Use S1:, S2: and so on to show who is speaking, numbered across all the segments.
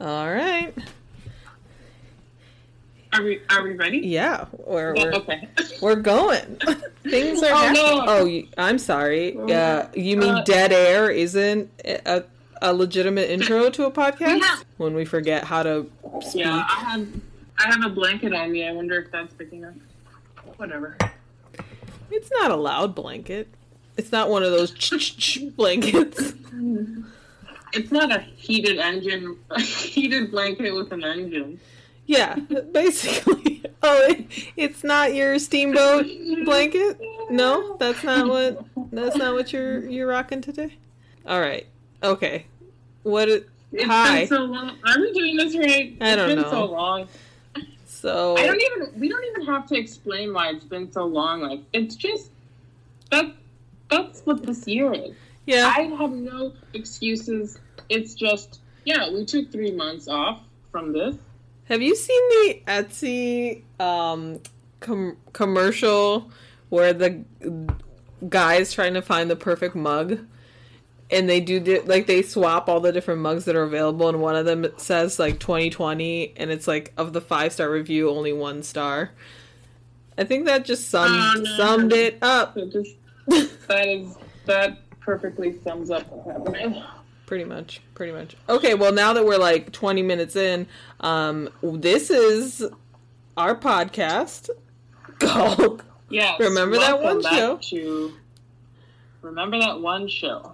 S1: All right.
S2: Are we are we ready?
S1: Yeah, we're we're,
S2: okay.
S1: we're going. Things are
S2: Oh, no.
S1: Oh, you, I'm sorry. Uh, you mean
S2: Uh,
S1: dead air isn't a, a legitimate intro to a podcast?
S2: Yeah.
S1: When we forget how to speak.
S2: yeah, I have I have a blanket on me. I wonder if that's picking up. Whatever.
S1: It's not a loud blanket. It's not one of those blankets.
S2: It's not a heated engine, a heated blanket with an engine.
S1: Yeah, basically. Oh, it, it's not your steamboat blanket. No, that's not what. That's not what you're you're rocking today. All right. Okay. What? It,
S2: It's
S1: Hi.
S2: been so long. Are we doing this right?
S1: I don't
S2: it's been
S1: know.
S2: so long.
S1: so
S2: I don't even. We don't even have to explain why it's been so long. Like it's just that. That's what this year is.
S1: Yeah.
S2: I have no excuses. It's just yeah. We took three months off from this.
S1: Have you seen the Etsy um, com- commercial where the guy's trying to find the perfect mug? And they do di- like they swap all the different mugs that are available, and one of them says like 2020, and it's like of the five star review, only one star. I think that just summed
S2: Oh, no.
S1: summed it up.
S2: So just that is that perfectly sums up what's happening.
S1: Pretty much, pretty much. Okay, well now that we're like 20 minutes in, um, this is our podcast called
S2: Yes.
S1: Remember that one show?
S2: To remember that one show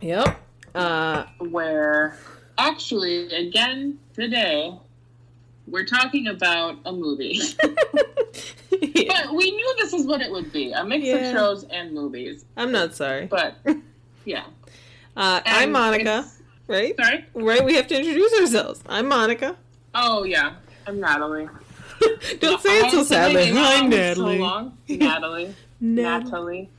S1: Yep. Uh,
S2: where actually again today we're talking about a movie.
S1: yeah.
S2: but we knew this is what it would be a mix
S1: Yeah.
S2: of shows and movies.
S1: I'm not sorry.
S2: But yeah.
S1: Uh, I'm Monica, right?
S2: Sorry?
S1: Right, we have to introduce ourselves. I'm Monica.
S2: Oh yeah. I'm Natalie.
S1: Don't say it so
S2: I haven't said my
S1: sadly. Hi, Natalie.
S2: So long. Natalie.
S1: Nat-
S2: Natalie.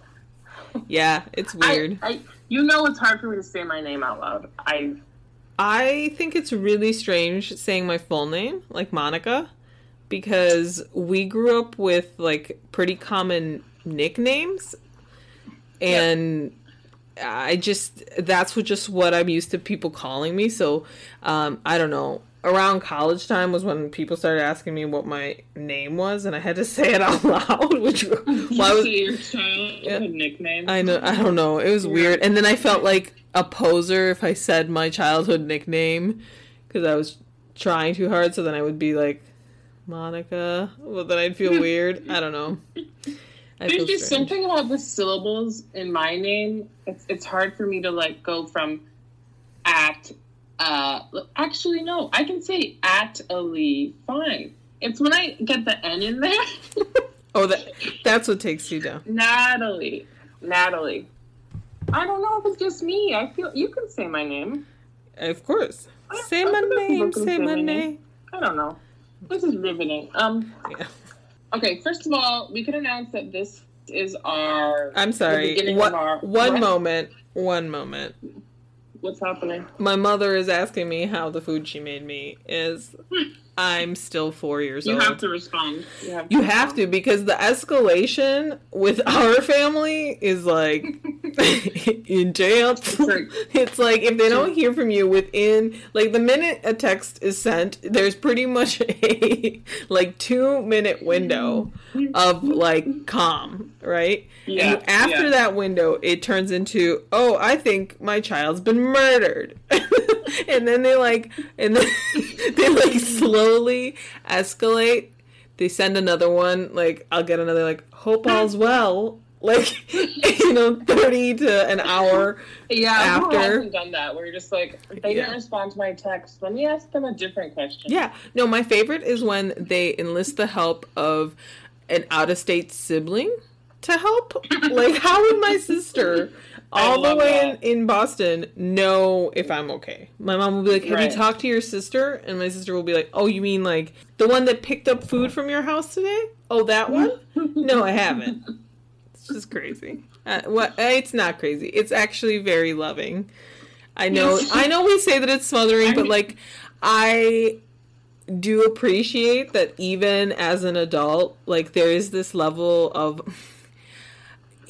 S1: Yeah, it's
S2: I-
S1: weird.
S2: I, you know it's hard for me to say my name out loud. I
S1: I think it's really strange saying my full name, like Monica, because we grew up with like pretty common nicknames, and I just that's what just what I'm used to people calling me. So um, I don't know. Around college time was when people started asking me what my name was, and I had to say it out loud. Which why was
S2: your child
S1: Yeah.
S2: a nickname.
S1: I know I don't know. It was
S2: Yeah.
S1: weird, and then I felt like a poser if I said my childhood nickname because I was trying too hard. So then I would be like Monica. Well, then I'd feel weird. I don't know. I
S2: There's just
S1: strange.
S2: something about the syllables in my name. It's it's hard for me to like go from at. Uh, actually, no. I can say at Ali. Fine. It's when I get the N in there.
S1: Oh, that that's what takes you down.
S2: Natalie. Natalie. I don't know if it's just me. I feel you can say my name.
S1: Of course. Say
S2: I
S1: my name.
S2: can
S1: Say my name.
S2: I don't know. This is riveting. Um.
S1: Yeah.
S2: Okay. First of all, we can announce that this is our.
S1: I'm sorry.
S2: beginning
S1: What?
S2: of our-
S1: One moment. One moment.
S2: What's happening?
S1: My mother is asking me how the food she made me is. I'm still four years
S2: You
S1: old.
S2: You have to respond. You have to.
S1: You have to because the escalation with our family is like intense.
S2: It's like-
S1: It's like if they don't hear from you within like the minute a text is sent, there's pretty much a like two minute window of like calm, right?
S2: Yeah,
S1: and after
S2: yeah.
S1: that window, it turns into, oh, I think my child's been murdered. And then they like, and then they like slowly escalate. They send another one, like, I'll get another, like, hope all's well. Like, you know, 30 to an hour.
S2: Yeah,
S1: after-
S2: hasn't done that? Where you're just like, they
S1: Yeah.
S2: didn't respond to my text. Let me ask them a different question.
S1: Yeah. No, my favorite is when they enlist the help of an out of state sibling to help. Like, how would my sister, all the way
S2: that.
S1: in, in Boston, know if I'm okay? My mom will be like, Have
S2: Right.
S1: you talked to your sister? And my sister will be like, Oh, you mean like the one that picked up food from your house today? Oh, that one? no, I haven't. It's just crazy. Uh, what? It's not crazy. It's actually very loving. I know. I know we say that it's smothering, but like, I do appreciate that even as an adult, like there is this level of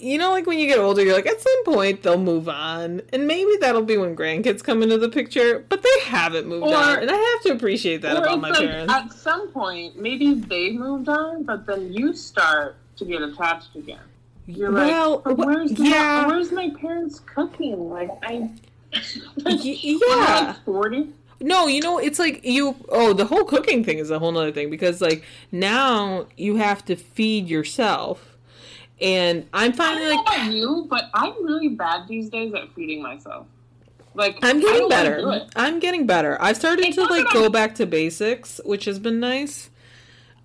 S1: you know, like when you get older, you're like, at some point they'll move on, and maybe that'll be when grandkids come into the picture. But they haven't moved
S2: Or-
S1: on, and I have to appreciate that about my
S2: like
S1: parents.
S2: at some point, maybe they moved on, but then you start to get attached again. You're
S1: well,
S2: like, where's
S1: yeah,
S2: where's my parents cooking? Like I,
S1: yeah.
S2: I'm like forty.
S1: No, you know, it's like you. Oh, the whole cooking thing is a whole other thing because, like, now you have to feed yourself, and I'm
S2: I
S1: finding
S2: don't know
S1: like
S2: about you, but I'm really bad these days at feeding myself. Like
S1: I'm getting
S2: don't wanna do
S1: better. I'm getting better. I've started
S2: It's
S1: to like go back to basics, which has been nice.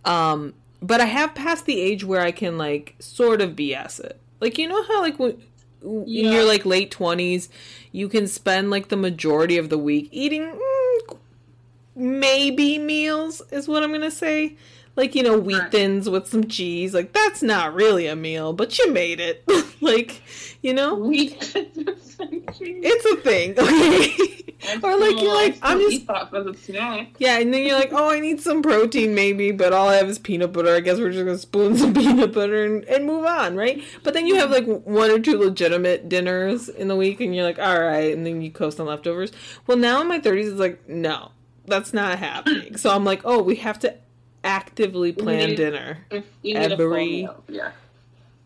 S1: Um, but I have passed the age where I can like sort of BS it. Like you know how like when in
S2: Yeah.
S1: your like late twenties, you can spend like the majority of the week eating mm, maybe meals is what I'm gonna say. Like you know wheat
S2: Right.
S1: thins with some cheese. Like that's not really a meal, but you made it. like you know.
S2: Wheat.
S1: It's a thing, okay? or like you're like, I'm just
S2: eat that for the snack.
S1: yeah, and then you're like, oh, I need some protein maybe, but all I have is peanut butter. I guess we're just gonna spoon some peanut butter and, and move on, right? But then you have mm-hmm. like one or two legitimate dinners in the week, and you're like, all right, and then you coast on leftovers. Well, now in my 30s, it's like, no, that's not happening. So I'm like, oh, we have to actively plan
S2: need-
S1: dinner.
S2: You need a full
S1: Every-
S2: meal, yeah.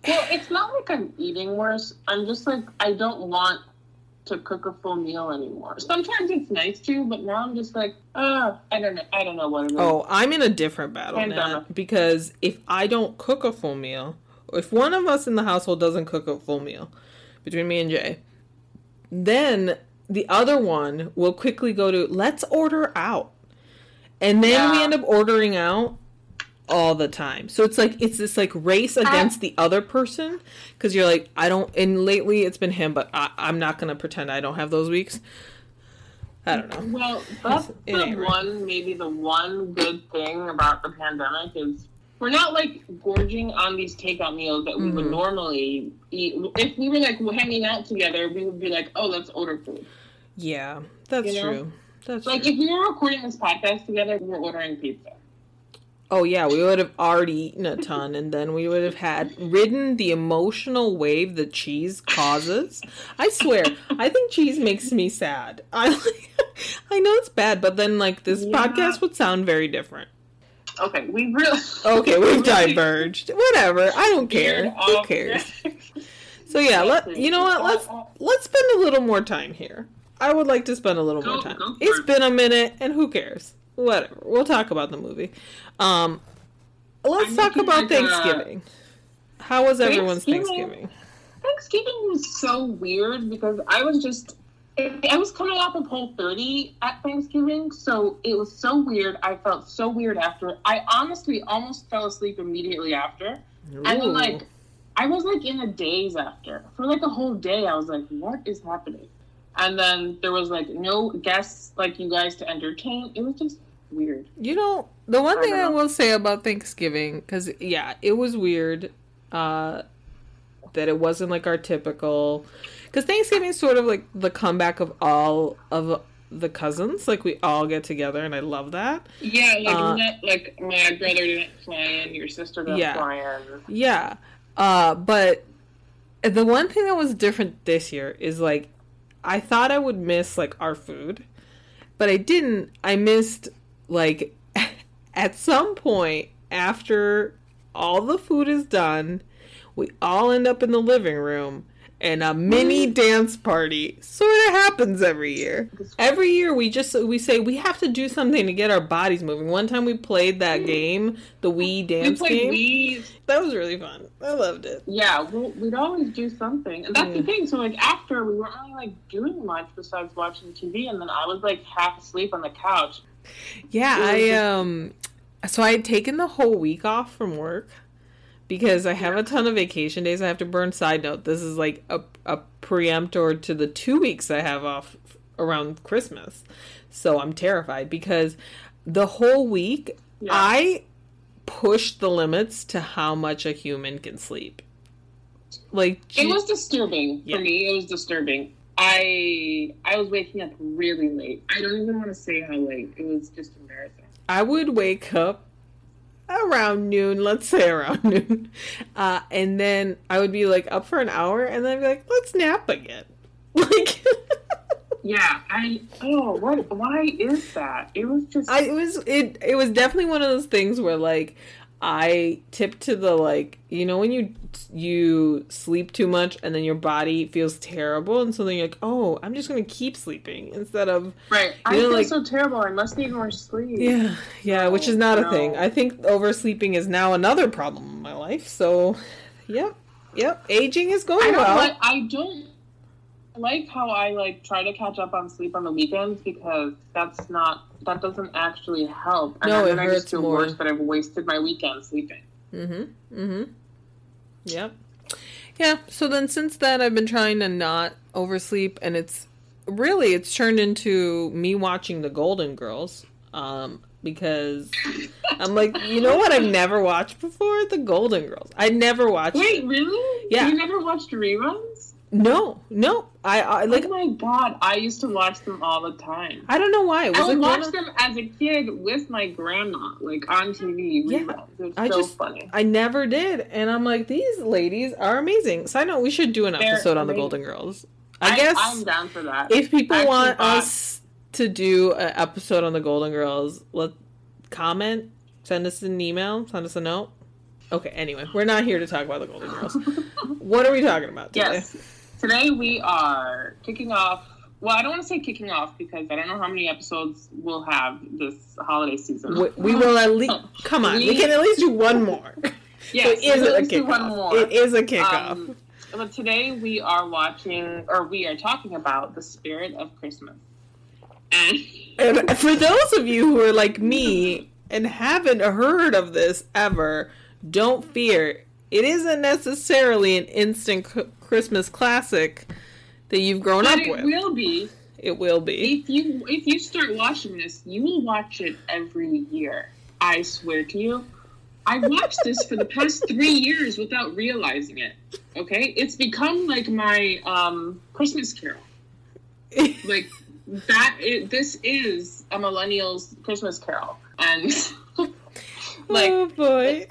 S2: Well, it's not like I'm eating worse. I'm just like I don't want to cook a full meal anymore. Sometimes it's nice to, but now I'm just like, ah, I don't know. I don't know what it is.
S1: Oh, I'm in a different battle now because if I don't cook a full meal, or if one of us in the household doesn't cook a full meal between me and Jay, then the other one will quickly go to let's order out. And then we end up ordering out all the time. So it's like it's this like race against the other person because you're like I don't. And lately it's been him, but I, I'm not gonna pretend I don't have those weeks. I don't know.
S2: Well, that's
S1: It
S2: the
S1: ain't right.
S2: one, maybe the one good thing about the pandemic is we're not like gorging on these takeout meals that we would
S1: Mhm.
S2: normally eat. If we were like hanging out together, we would be like, oh, let's order food.
S1: Yeah, that's
S2: You know?
S1: true. That's
S2: Like
S1: true.
S2: if we were recording this podcast together, we're ordering pizza.
S1: Oh yeah, we would have already eaten a ton, and then we would have had ridden the emotional wave that cheese causes. I swear, I think cheese makes me sad. I I know it's bad, but then like this
S2: Yeah.
S1: podcast would sound very different.
S2: Okay, we really.
S1: Okay, we've
S2: really
S1: diverged. Whatever, I don't care.
S2: veered
S1: Who cares? So yeah, let you know what? Let's let's spend a little more time here. I would like to spend a little
S2: Go-
S1: more time. It's
S2: it.
S1: been a minute, and who cares? Whatever. We'll talk about the movie. Um, let's
S2: I'm
S1: talk about
S2: like a-
S1: Thanksgiving. How was everyone's
S2: Thanksgiving?
S1: Thanksgiving?
S2: Thanksgiving was so weird because I was just I was coming off of Whole 30 at Thanksgiving, so it was so weird. I felt so weird after. I honestly almost fell asleep immediately after. And then
S1: Ooh.
S2: like I was like in a daze after. For like a whole day I was like, what is happening? And then there was like no guests like you guys to entertain. It was just weird.
S1: You know, the one
S2: I
S1: thing I will say about Thanksgiving, because yeah, it was weird uh, that it wasn't like our typical. Because Thanksgiving is sort of like the comeback of all of the cousins. Like we all get together, and I love that.
S2: Yeah, like
S1: Uh,
S2: like my brother didn't fly in, your sister didn't
S1: Yeah.
S2: fly in.
S1: Yeah. Uh, but the one thing that was different this year is like I thought I would miss like our food, but I didn't. I missed like at some point after all the food is done, we all end up in the living room and a mini mm. dance party sort of happens every year. Every year we just we say we have to do something to get our bodies moving. One time we played that mm. game, the Wii
S2: We
S1: dance
S2: played
S1: game.
S2: Wii
S1: That was really fun. I loved it.
S2: Yeah, well, we'd always do something, and that's
S1: Yeah.
S2: the mm. thing. So like after, we weren't really like doing much besides watching TV, and then I was like half asleep on the couch.
S1: Yeah, I um so I had taken the whole week off from work because I have a ton of vacation days I have to burn. Side note, this is like a a preemptor to the 2 weeks I have off around Christmas. So I'm terrified because the whole week
S2: Yeah.
S1: I pushed the limits to how much a human can sleep. Like
S2: It was disturbing
S1: Yeah.
S2: for me. It was disturbing. I I was waking up really late. I don't even want to say how late. It was just embarrassing.
S1: I would wake up around noon, let's say around noon. Uh, and then I would be like up for an hour and then I'd be like, let's nap again. Like
S2: Yeah, I oh what why is that? It was just
S1: I it was it it was definitely one of those things where like I tip to the like you know when you you sleep too much and then your body feels terrible and so then you're like oh I'm just gonna keep sleeping instead of
S2: right. I
S1: know,
S2: feel
S1: like-
S2: so terrible. I must need more sleep.
S1: yeah yeah which is not a thing I think oversleeping is now another problem in my life so yep yep aging is going
S2: don't
S1: well
S2: like I don't like how I like try to catch up on sleep on the weekends because that's not that doesn't actually help. And
S1: No,
S2: then
S1: it
S2: I
S1: hurts
S2: just feel
S1: more.
S2: worse that I've wasted my weekend sleeping.
S1: Mm-hmm. Mm-hmm. Yep. Yeah. So then since then I've been trying to not oversleep and it's really it's turned into me watching the Golden Girls. Um, because I'm like, you know what I've never watched before? The Golden Girls. I never watched
S2: Wait, really?
S1: Yeah.
S2: You never watched reruns?
S1: No, no. I, I oh like
S2: oh my god, I used to watch them all the time.
S1: I don't know why. Was
S2: I would
S1: like one
S2: watch
S1: of-
S2: them as a kid with my grandma, like on TV.
S1: Yeah,
S2: reruns. It was
S1: I
S2: so
S1: just-
S2: funny.
S1: I never did. And I'm like, these ladies are amazing. Side note, we should do an
S2: They're
S1: episode on the. Golden Girls. I, guess
S2: I'm down for that.
S1: if people
S2: actually
S1: want
S2: thought-
S1: us to do an episode on the Golden Girls, let comment, send us an email, send us a note. Okay, anyway, we're not here to talk about the Golden Girls. what are we talking about today?
S2: Yes. Today we are kicking off. Well, I don't want to say kicking off because I don't know how many episodes we'll have this holiday season.
S1: We, we will at least come on. We,
S2: We-
S1: can at least do one more.
S2: Yes,
S1: it is a
S2: just do one
S1: kickoff.
S2: more.
S1: It is a kickoff.
S2: Um, but today we are watching, or we are talking about the spirit of Christmas. And
S1: and for those of you who are like me and haven't heard of this ever, don't fear. It isn't necessarily an instant Christmas classic that you've grown
S2: but
S1: up
S2: it
S1: with.
S2: It will be
S1: It will be.
S2: if you if you start watching this, you will watch it every year. I swear to you. I watched this for the past three years without realizing it. Okay, it's become like my um, Christmas Carol. Like that. It, this is a millennial's Christmas Carol, and like
S1: oh boy.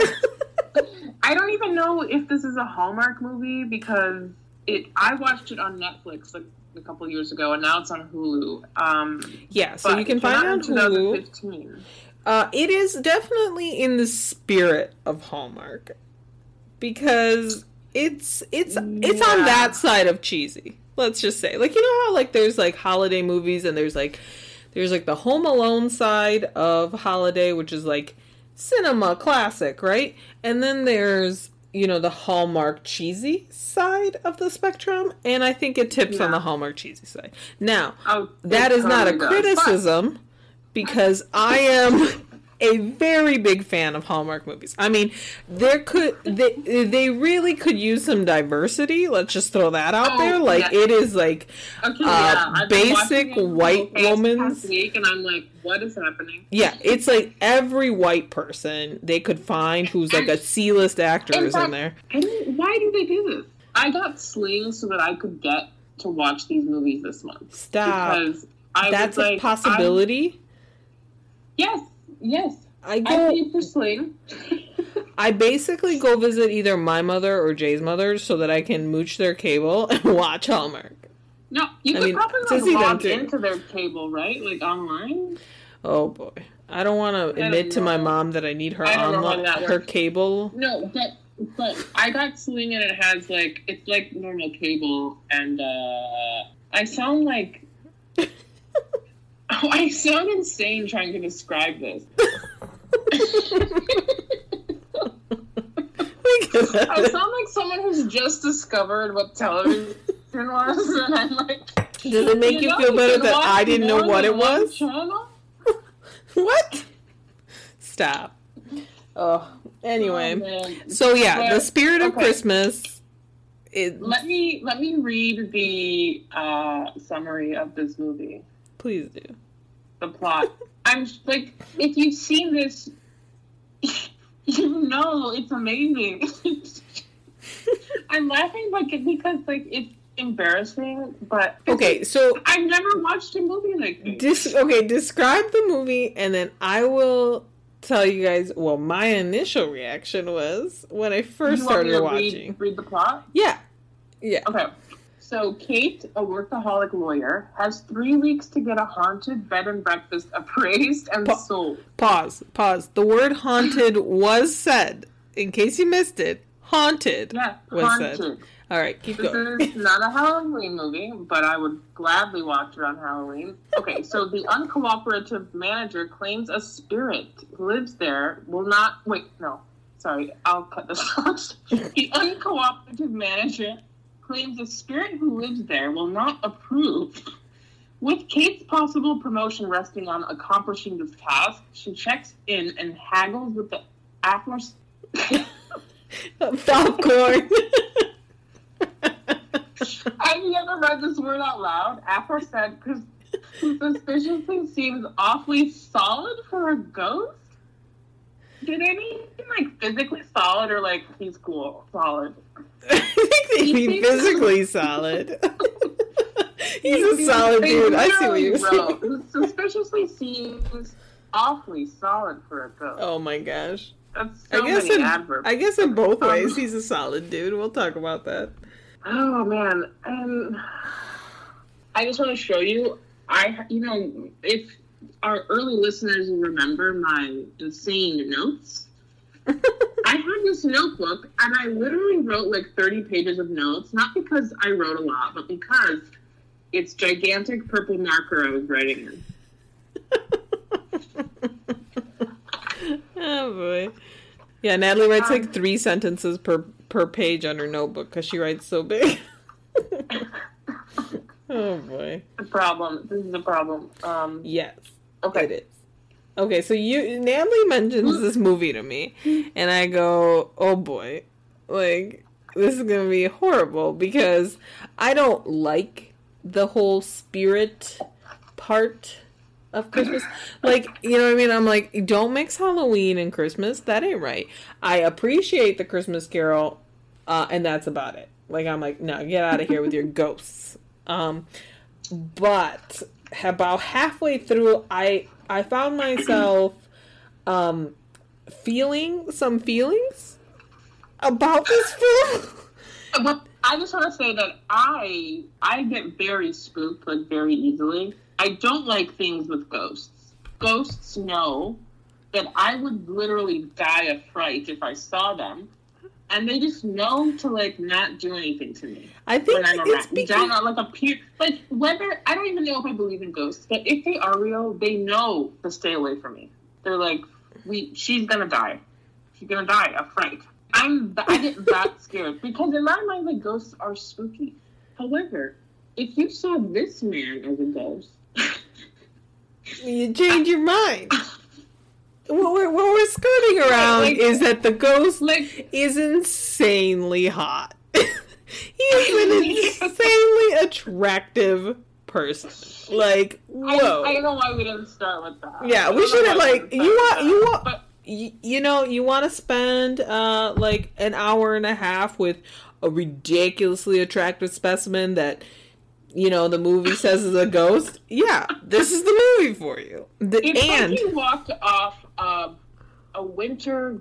S2: I don't even know if this is a Hallmark movie because it. I watched it on Netflix like a couple years ago, and now it's on Hulu. Um,
S1: yeah, so you can find it on Hulu.
S2: 2015.
S1: Uh, it is definitely in the spirit of Hallmark because it's it's it's on that side of cheesy. Let's just say, like you know how like there's like holiday movies and there's like there's like the Home Alone side of holiday, which is like cinema classic, right? And then there's you know the Hallmark cheesy side of the spectrum, and I think it tips on the Hallmark cheesy side. Now,
S2: Oh,
S1: that is not a
S2: does. But-
S1: criticism because I am a very big fan of Hallmark movies. I mean, there could they they really could use some diversity. Let's just throw that out
S2: Oh,
S1: there. Like
S2: yeah.
S1: it is like
S2: Okay,
S1: uh,
S2: yeah.
S1: Basic white woman's-
S2: week, and I'm like, what is happening?
S1: yeah, it's like every white person they could find who's like a C list actor is in there.
S2: I why do they do this? I got Sling so that I could get to watch these movies this month
S1: Stop.
S2: because I
S1: That's
S2: was
S1: a
S2: like,
S1: possibility.
S2: I'm- yes, yes.
S1: I
S2: I
S1: go
S2: paid for Sling.
S1: I basically go visit either my mother or Jay's mother so that I can mooch their cable and watch Hallmark.
S2: No, you
S1: I
S2: could
S1: mean,
S2: probably like, log into their cable, right? Like online.
S1: Oh boy. I don't want to admit to my mom that I need her
S2: I
S1: online her cable.
S2: No, but but I got Sling and it has like it's like normal cable, and uh I sound like. Oh, I sound insane trying to describe this. I sound like someone who's just discovered what television was, and I'm like,
S1: Does it make you,
S2: know,
S1: feel better that I didn't know what it was?
S2: Channel?
S1: what? Stop. Oh, anyway.
S2: Oh.
S1: So yeah, the spirit of
S2: okay.
S1: Christmas. It,
S2: Let me let me read the uh, summary of this movie.
S1: Please do.
S2: The plot. I'm like, if you've seen this, you know it's amazing. I'm laughing like because like it's embarrassing, but
S1: Okay, so
S2: I've never watched a movie like this.
S1: dis- okay, describe the movie and then I will tell you guys what my initial reaction was when I first
S2: You want me
S1: started
S2: to
S1: watching.
S2: Read the plot.
S1: Yeah. Yeah.
S2: Okay. So Kate, a workaholic lawyer, has three weeks to get a haunted bed and breakfast appraised and
S1: Pa-
S2: sold.
S1: Pause. Pause. The word haunted was said. In case you missed it, haunted
S2: Yeah,
S1: was
S2: haunted.
S1: said. All right, keep
S2: This
S1: going.
S2: is not a Halloween movie, but I would gladly watch it on Halloween. Okay, so the uncooperative manager claims a spirit lives there will not. Wait, no. Sorry, I'll cut this off. the uncooperative manager claims a spirit who lives there will not approve. With Kate's possible promotion resting on accomplishing this task, she checks in and haggles with the aforementioned.
S1: Popcorn.
S2: Have you ever read this word out loud? Aforesaid because suspiciously seems awfully solid for a ghost. Did mean like physically solid or like he's cool solid?
S1: I think they
S2: He
S1: mean physically solid. He's a solid dude. I see what you're saying.
S2: Suspiciously seems awfully solid for a ghost.
S1: Oh my gosh.
S2: That's so
S1: I guess
S2: many
S1: in
S2: adverbs.
S1: I guess in both
S2: Um,
S1: ways he's a solid dude. We'll talk about that.
S2: Oh man, um, I just want to show you. I, you know, if our early listeners will remember my insane notes, I had this notebook and I literally wrote like 30 pages of notes, not because I wrote a lot, but because it's gigantic purple marker I was writing in.
S1: oh boy. Yeah, Natalie writes like three sentences per per page on her notebook because she writes so big. oh boy.
S2: The problem. This is the problem. Um,
S1: Yes,
S2: okay.
S1: it is. Okay, so you Natalie mentions this movie to me, and I go, "Oh boy, like this is gonna be horrible because I don't like the whole spirit part of Christmas. Like, you know what I mean? I'm like, don't mix Halloween and Christmas. That ain't right. I appreciate the Christmas Carol, uh, and that's about it. Like, I'm like, no, get out of here with your ghosts. Um, but about halfway through, I I found myself um, feeling some feelings about this film.
S2: But I just want to say that I I get very spooked like very easily. I don't like things with ghosts. Ghosts know that I would literally die of fright if I saw them, and they just know to like not do anything to me
S1: I think
S2: when I'm
S1: it's because
S2: like appear like whether I don't even know if I believe in ghosts, but if they are real, they know to stay away from me. They're like, we she's gonna die. She's gonna die of fright. I'm I get that scared because in my mind the ghosts are spooky. However, if you saw this man as a ghost,
S1: you change your mind. What we're, what we're skirting around
S2: like-
S1: is that the ghost
S2: like
S1: is insanely hot. he is an insanely attractive person. Like, whoa.
S2: I don't know why we didn't start with that.
S1: Yeah, we should have, like, you want- you want-
S2: but
S1: you know, you want to spend uh like an hour and a half with a ridiculously attractive specimen that you know the movie says is a ghost. Yeah, this is the movie for you. The,
S2: It's
S1: and
S2: like you walked off uh, a winter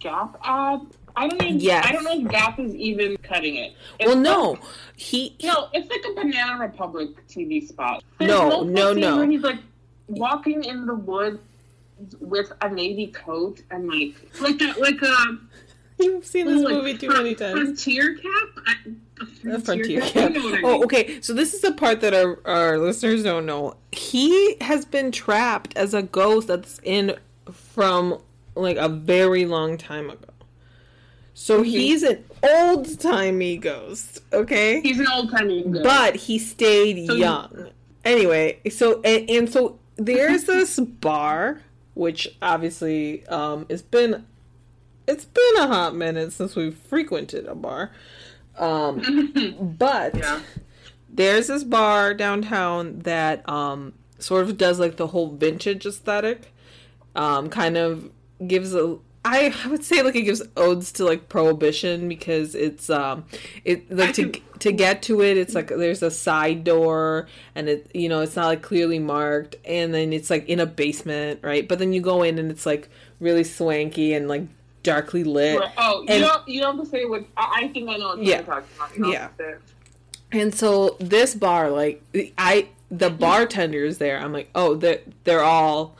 S2: Gap ad. I don't even.
S1: Yes.
S2: I don't know if Gap is even cutting it. It's
S1: well,
S2: like-
S1: no, he
S2: no, it's like a Banana Republic TV spot.
S1: No, no, no.
S2: Where he's like walking in the woods with a navy coat and like like a like a
S1: you've seen this
S2: like,
S1: movie too many times.
S2: Frontier cap. I-
S1: A frontier
S2: cap.
S1: cap.
S2: You know what I
S1: Oh, okay. So this is the part that our our listeners don't know. He has been trapped as a ghost that's in from like a very long time ago. So
S2: Mhm.
S1: he's an old timey ghost. Okay.
S2: He's an old timey guy.
S1: but he stayed
S2: So you-
S1: young. Anyway, so and, and so there's this bar, which obviously um, it's been it's been a hot minute since we've frequented a bar. Um, but
S2: yeah.
S1: there's this bar downtown that um, sort of does like the whole vintage aesthetic. Um, kind of gives a I would say like it gives odes to like prohibition because it's um it like to to get to it it's like there's a side door and it you know it's not like clearly marked and then it's like in a basement right but then you go in and it's like really swanky and like darkly lit
S2: Oh, you
S1: And-
S2: don't you don't have to say what I, I think I know what
S1: Yeah.
S2: you're talking about. You
S1: Yeah.
S2: have to say it.
S1: And so this bar, like I, the bartenders there, I'm like, oh, they're they're all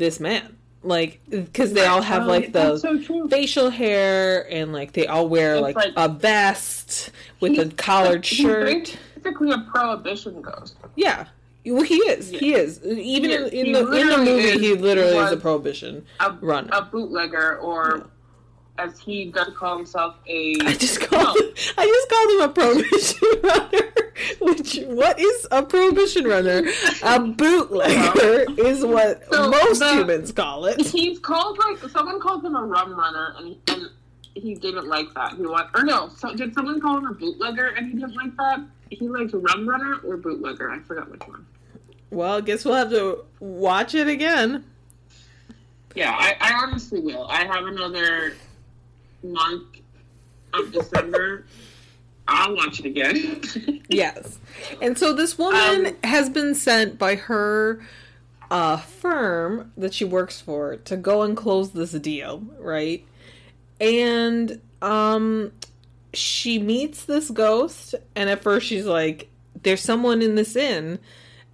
S1: this man, like because they all have
S2: Oh,
S1: like the
S2: so
S1: facial hair and like they all wear
S2: It's
S1: like,
S2: like-
S1: a vest with a collared
S2: he's
S1: shirt.
S2: Basically, a prohibition ghost.
S1: Yeah. Well, he is. He is. Even
S2: He
S1: in,
S2: is.
S1: in
S2: He
S1: the in the movie,
S2: is-
S1: he literally is a prohibition
S2: A,
S1: runner.
S2: a bootlegger, or as he does call himself, a.
S1: I just called him, I just called him a prohibition runner. Which what is a prohibition runner? A bootlegger is what
S2: So
S1: most
S2: the-
S1: humans call it.
S2: He's called like someone called him a rum runner, and, and he didn't like that. He want or no? So, did someone call him a bootlegger, and he didn't like that? He liked rum runner or bootlegger. I forgot which one.
S1: Well, I guess we'll have to watch it again.
S2: Yeah, I, I honestly will. I have another month of December. I'll watch it again.
S1: Yes. And so this woman
S2: Um,
S1: has been sent by her uh, firm that she works for to go and close this deal, right? And um she meets this ghost and at first she's like there's someone in this inn.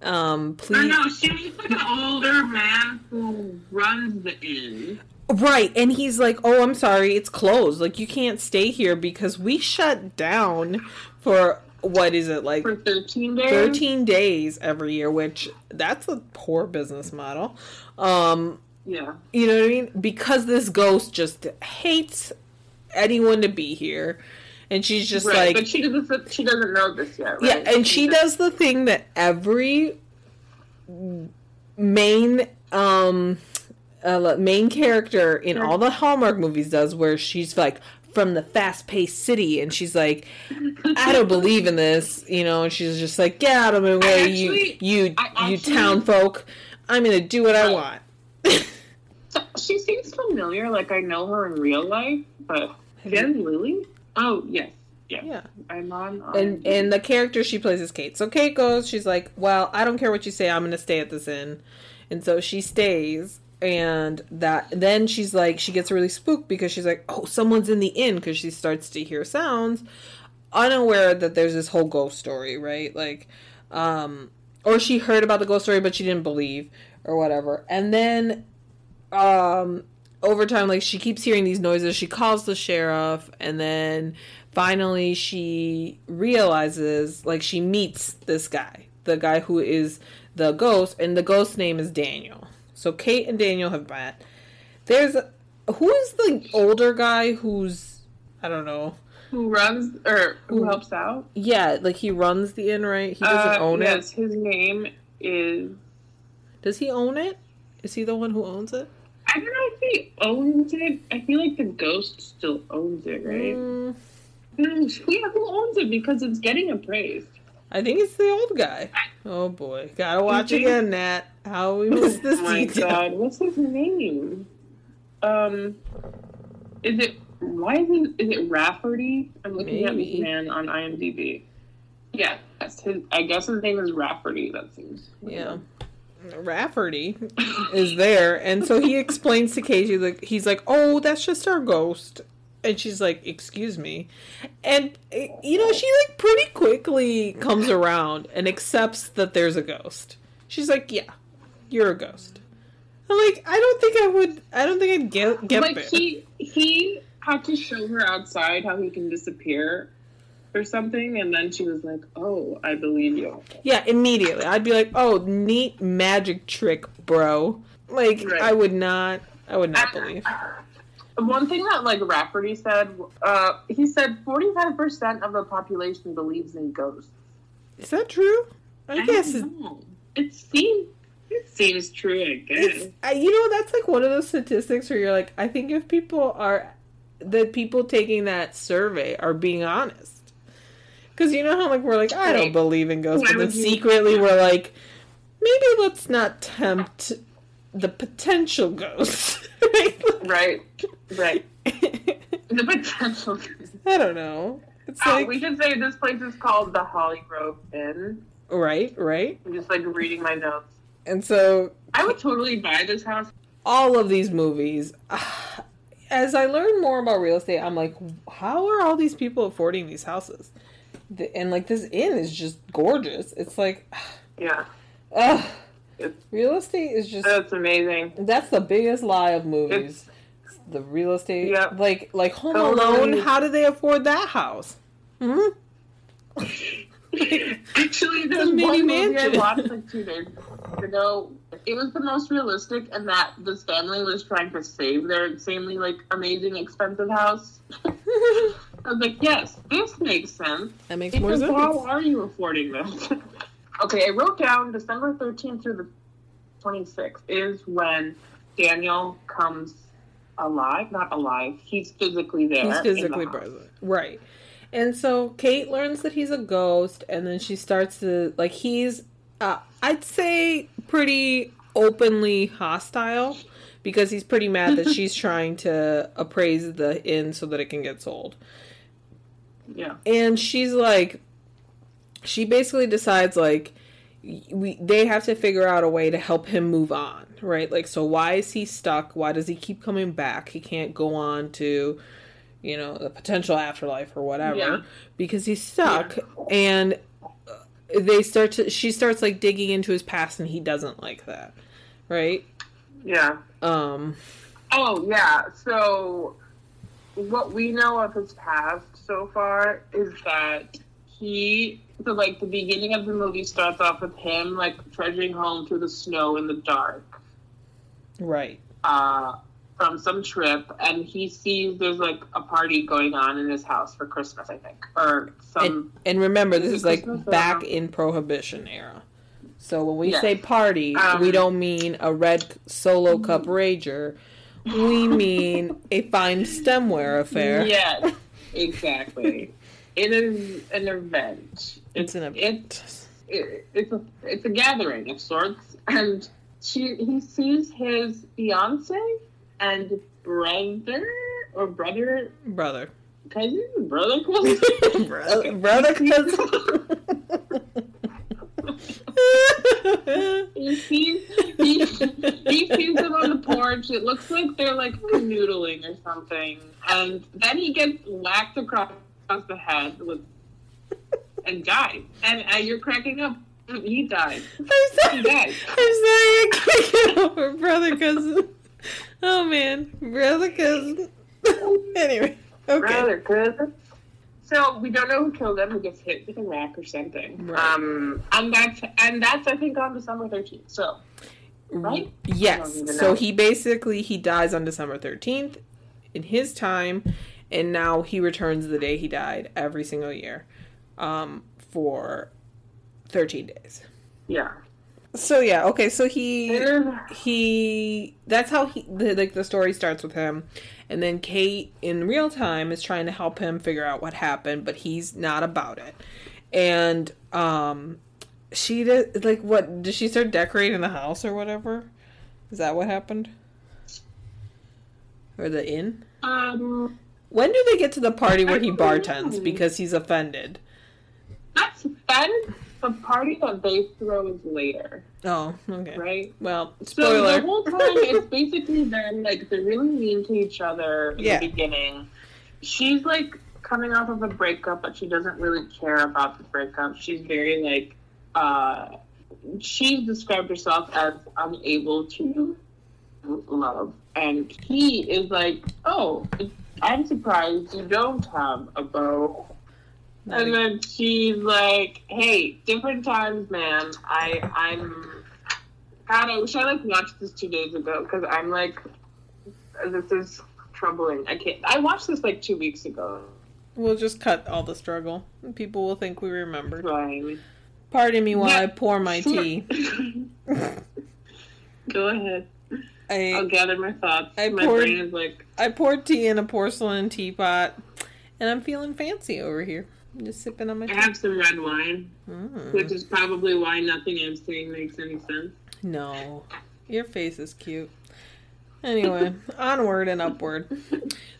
S1: Um please
S2: know she's like an older man who runs the inn.
S1: Right, and he's like, "Oh, I'm sorry, it's closed. Like you can't stay here because we shut down for what is it like
S2: for 13 days.
S1: 13 days every year, which that's a poor business model. Um,
S2: Yeah.
S1: you know what I mean? Because this ghost just hates anyone to be here. And she's just
S2: right,
S1: like
S2: but she doesn't. She doesn't know this yet.
S1: Yeah, and she
S2: just-
S1: does the thing that every main um uh, main character in all the Hallmark movies does where she's like from the fast-paced city and she's like I don't believe in this, you know, and she's just like get out of my way
S2: actually-
S1: you you
S2: I
S1: you town folk. I'm to do what I want.
S2: She seems familiar. Like I know her in real life, but Jen Lilley. Oh yes, yes.
S1: yeah.
S2: I'm on.
S1: and
S2: IMDb.
S1: and the character she plays is Kate. So Kate goes, she's like, "Well, I don't care what you say. I'm to stay at this inn," and so she stays. And that then she's like, she gets really spooked because she's like, "Oh, someone's in the inn," because she starts to hear sounds, unaware that there's this whole ghost story, right? Like, um, or she heard about the ghost story, but she didn't believe or whatever. And then um over time like she keeps hearing these noises she calls the sheriff and then finally she realizes like she meets this guy the guy who is the ghost and the ghost's name is daniel so kate and daniel have met there's who is the older guy who's i don't know
S2: who runs or who
S1: Who-
S2: helps out?
S1: yeah like he runs the inn right he doesn't
S2: Uh,
S1: own
S2: yes,
S1: it
S2: his name is.
S1: does he own it is he the one who owns it
S2: I don't know if he owns it. I feel like the ghost still owns it, right?
S1: Mm,
S2: Mm, yeah, who owns it? Because it's getting appraised.
S1: I think it's the old guy. Oh boy, gotta watch again, Nat. How we missed this
S2: oh my
S1: detail.
S2: god, what's his name? Um, is it why is it is it Rafferty? I'm looking at this man on IMDb. Yeah, that's his. I guess his name is Rafferty. That seems.
S1: Yeah, Rafferty is there, and so he explains to Casey like he's like, "Oh, that's just our ghost," and she's like, "Excuse me," and eh, you know she like pretty quickly comes around and accepts that there's a ghost. She's like, "Yeah, you're a ghost." I'm like, I don't think I would. I don't think I'd get get
S2: like
S1: there.
S2: he he had to show her outside how he can disappear or something, and then she was like, "Oh, I believe you."
S1: Yeah, immediately. I'd be like, "Oh, neat magic trick, bro." Like
S2: Right.
S1: I would not I would not believe.
S2: One thing that like Rafferty said, uh, he said forty five percent of the population believes in ghosts.
S1: Is that true? I, guess it's,
S2: know. it seems it seems true. I guess.
S1: it's uh, you know that's like one of those statistics where you're like, I think if people are the people taking that survey are being honest. Cuz you know how like we're like I don't believe in ghosts, but then
S2: you-
S1: secretly we're like maybe let's not tempt the potential ghosts.
S2: right, right. The potential.
S1: I don't know. It's
S2: Oh,
S1: like
S2: we should say this place is called the Holly Grove Inn.
S1: right, right.
S2: I'm just like reading my notes.
S1: And so
S2: I would totally buy this house.
S1: all of these movies as I learn more about real estate, I'm like, how are all these people affording these houses? And like this inn is just gorgeous. It's like,
S2: Yeah,
S1: ugh,
S2: It's-
S1: real estate is just
S2: that's amazing.
S1: that's the biggest lie of movies. the real estate,
S2: Yep.
S1: like like Home. Alone. How do they afford that house? Hmm?
S2: Actually, there's
S1: The
S2: one movie I
S1: mansion.
S2: watched like two days ago. It was the most realistic, and that this family was trying to save their insanely like amazing expensive house. I was like, yes, this makes sense.
S1: that makes more sense.
S2: how are you affording this? okay, I wrote down December 13th through the 26th is when Daniel comes alive. Not alive. He's physically there.
S1: He's
S2: in the
S1: physically present. Right. And so Kate learns that he's a ghost and then she starts to like he's uh I'd say pretty openly hostile because he's pretty mad that she's trying to appraise the inn so that it can get sold.
S2: Yeah.
S1: And she's like she basically decides like we they have to figure out a way to help him move on, right? Like so why is he stuck? Why does he keep coming back? He can't go on to you know, the potential afterlife or whatever
S2: Yeah.
S1: because he's stuck and uh, they start to she starts like digging into his past and he doesn't like that. Right?
S2: Yeah.
S1: Um
S2: Oh yeah. So what we know of his past so far is that he so like the beginning of the movie starts off with him like trudging home through the snow in the dark
S1: right.
S2: uh from some trip and he sees there's like a party going on in his house for Christmas, I think. Or some
S1: And, and remember, this
S2: Is
S1: like
S2: Christmas
S1: back in Prohibition era. So when we
S2: Yes.
S1: say party,
S2: Um,
S1: we don't mean a red solo cup rager. We mean a fine stemware affair.
S2: Yes, exactly. it is an event.
S1: It's an event.
S2: it, it's a it's a gathering of sorts, and she he sees his fiance and brother or brother
S1: Brother.
S2: cousin brother cousin
S1: Brother, brother cousin.
S2: he sees he, he sees them on the porch. It looks like they're like canoodling or something, and then he gets whacked across the head with and dies. And uh, you're cracking up. He died.
S1: I'm
S2: He
S1: sorry.
S2: died.
S1: I'm sorry, I can't get over brother cousin. Oh man, brother cousin. anyway, okay.
S2: Brother, cousin. So we don't know who killed him. He gets hit with a rock or something.
S1: Right.
S2: Um, and that's and that's I think on December thirteenth. So right?
S1: Yes. So he basically he dies on December 13th in his time and now he returns the day he died every single year um for 13 days.
S2: yeah,
S1: So yeah, okay, so he he that's how he the, like the story starts with him. And then kate in real time is trying to help him figure out what happened but he's not about it. And um she did like what did she start decorating the house or whatever? Is that what happened? Or the inn?
S2: Um,
S1: when do they get to the party where he bartends
S2: know.
S1: because he's offended?
S2: That's fun. The party that they throw is later,
S1: oh okay
S2: right?
S1: well
S2: So the whole time it's basically them like they're really mean to each other in
S1: Yeah.
S2: the beginning. She's like coming off of a breakup, but she doesn't really care about the breakup. She's very like uh she's described herself as unable to love. And he is like, Oh, I'm surprised you don't have a bow. And then she's like, "Hey, different times, man. I I'm God. I wish I like watched this two days ago because I'm like, this is troubling. I can't. I watched this like two weeks ago.
S1: we'll just cut all the struggle people will think we remembered
S2: Right.
S1: Pardon me while
S2: Yeah,
S1: I pour my tea.
S2: Go ahead. I'll gather my thoughts.
S1: I
S2: my
S1: poured-
S2: brain is like,
S1: I poured tea in a porcelain teapot, and I'm feeling fancy over here. Just sipping on my
S2: I
S1: tea.
S2: have some red wine,
S1: Mm.
S2: which is probably why nothing I'm saying makes any sense.
S1: No, Your face is cute. Anyway, onward and upward.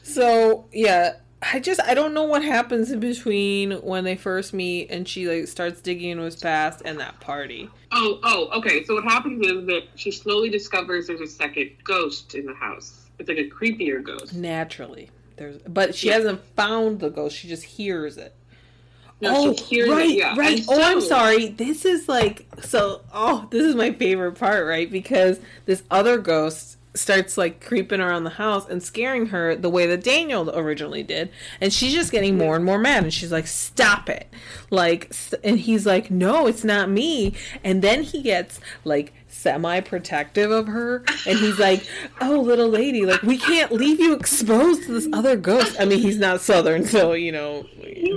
S1: So yeah, I just I don't know what happens in between when they first meet and she like starts digging into his past and that party.
S2: Oh, oh, okay. So what happens is that she slowly discovers there's a second ghost in the house. It's like a creepier ghost.
S1: Naturally, there's but she
S2: Yeah.
S1: hasn't found the ghost. She just hears it.
S2: No,
S1: oh,
S2: it,
S1: right,
S2: yeah.
S1: right.
S2: And
S1: oh, I'm sorry. This is like so. Oh, this is my favorite part, right? Because this other ghost starts like creeping around the house and scaring her the way that Daniel originally did, and she's just getting mm-hmm. more and more mad. And she's like, "Stop it!" Like, and he's like, "No, it's not me." And then he gets like semi-protective of her, and he's like, "Oh, little lady, like we can't leave you exposed to this other ghost." I mean, he's not Southern, so you know,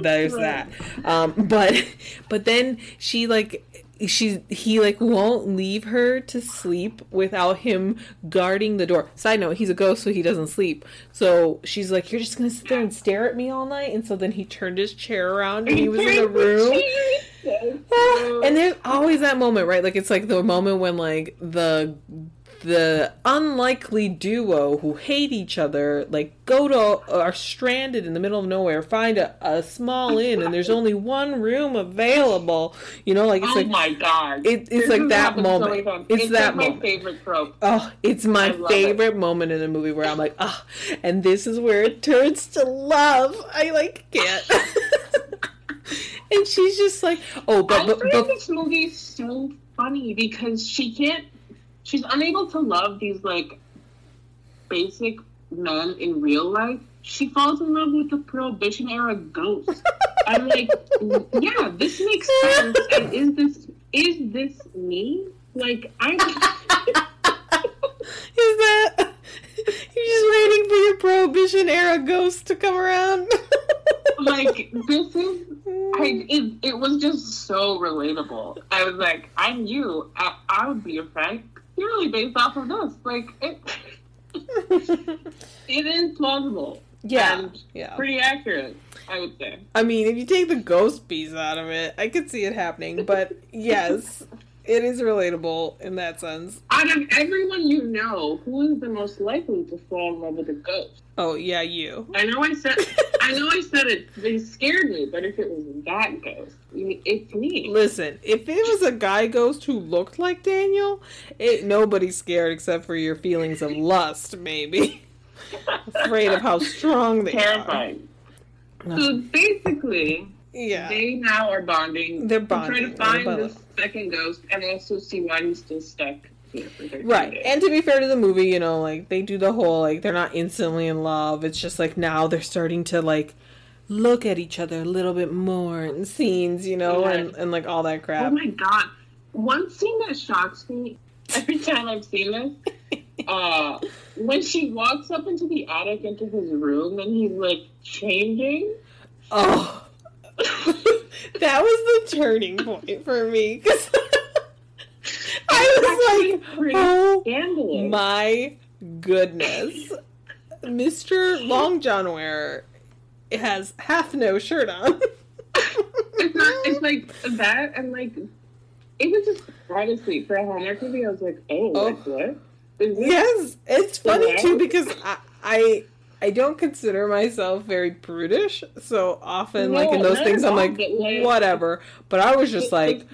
S1: there's that. Um, but but then she like she he like won't leave her to sleep without him guarding the door. Side note, he's a ghost, so he doesn't sleep. So she's like, "You're just gonna sit there and stare at me all night." And so then he turned his chair around and he was in the room. There's always that moment, right? Like it's like the moment when like the the unlikely duo who hate each other like go to are stranded in the middle of nowhere, find a, a small inn, and there's only one room available. You know, like it's
S2: oh
S1: like
S2: my god!
S1: it- it's
S2: This
S1: like that
S2: happened so
S1: moment. It's
S2: it's
S1: that
S2: like my
S1: moment.
S2: favorite trope.
S1: Oh, it's my favorite moment in a movie where I'm like, ah, and this is where it turns to love. I like can't. and she's just like, oh, but but, but
S2: this movie is so funny because she can't. She's unable to love these like basic men in real life. She falls in love with the Prohibition era ghost. I'm like, yeah, this makes sense. And is this is this me? Like I.
S1: is that just waiting for your prohibition era ghost to come around?
S2: like this is I, it, it was just so relatable. I was like, I'm you. I, I would be a friend. Purely based off of this. Like, it, it is plausible.
S1: yeah,
S2: And
S1: yeah.
S2: pretty accurate, I would say.
S1: I mean, if you take the ghost piece out of it, I could see it happening. But yes, it is relatable in that sense.
S2: Out of everyone you know, who is the most likely to fall in love with a ghost?
S1: Oh yeah, you.
S2: I know I said I know I said it they scared me, but if it was that ghost, it's me.
S1: Listen, if it was a guy ghost who looked like Daniel, it nobody's scared except for your feelings of lust, maybe. Afraid of how strong they
S2: Terrifying.
S1: are.
S2: So basically,
S1: Yeah.
S2: they now are bonding.
S1: They're
S2: to
S1: bonding,
S2: Try to find this second ghost and also see why he's still stuck here for 13
S1: Right.
S2: days.
S1: And to be fair to the movie, you know, like they do the whole like they're not instantly in love. It's just like now they're starting to like look at each other a little bit more in scenes, you know,
S2: Yeah.
S1: and, and like all that crap.
S2: oh my god. One scene that shocks me every time I've seen this, uh, when she walks up into the attic into his room and he's like changing.
S1: Oh. That was the turning point for me cuz I was like, "Oh
S2: scandalous.
S1: my goodness. Mr. Long John Wear has half no shirt on.
S2: it's not. It's like that, and like it was just honestly for a Hallmark movie. I was like, oh,
S1: Oh.
S2: what?
S1: Yes, it's funny too because I, I I don't consider myself very prudish, so often like in those things I'm like whatever. But I was just like,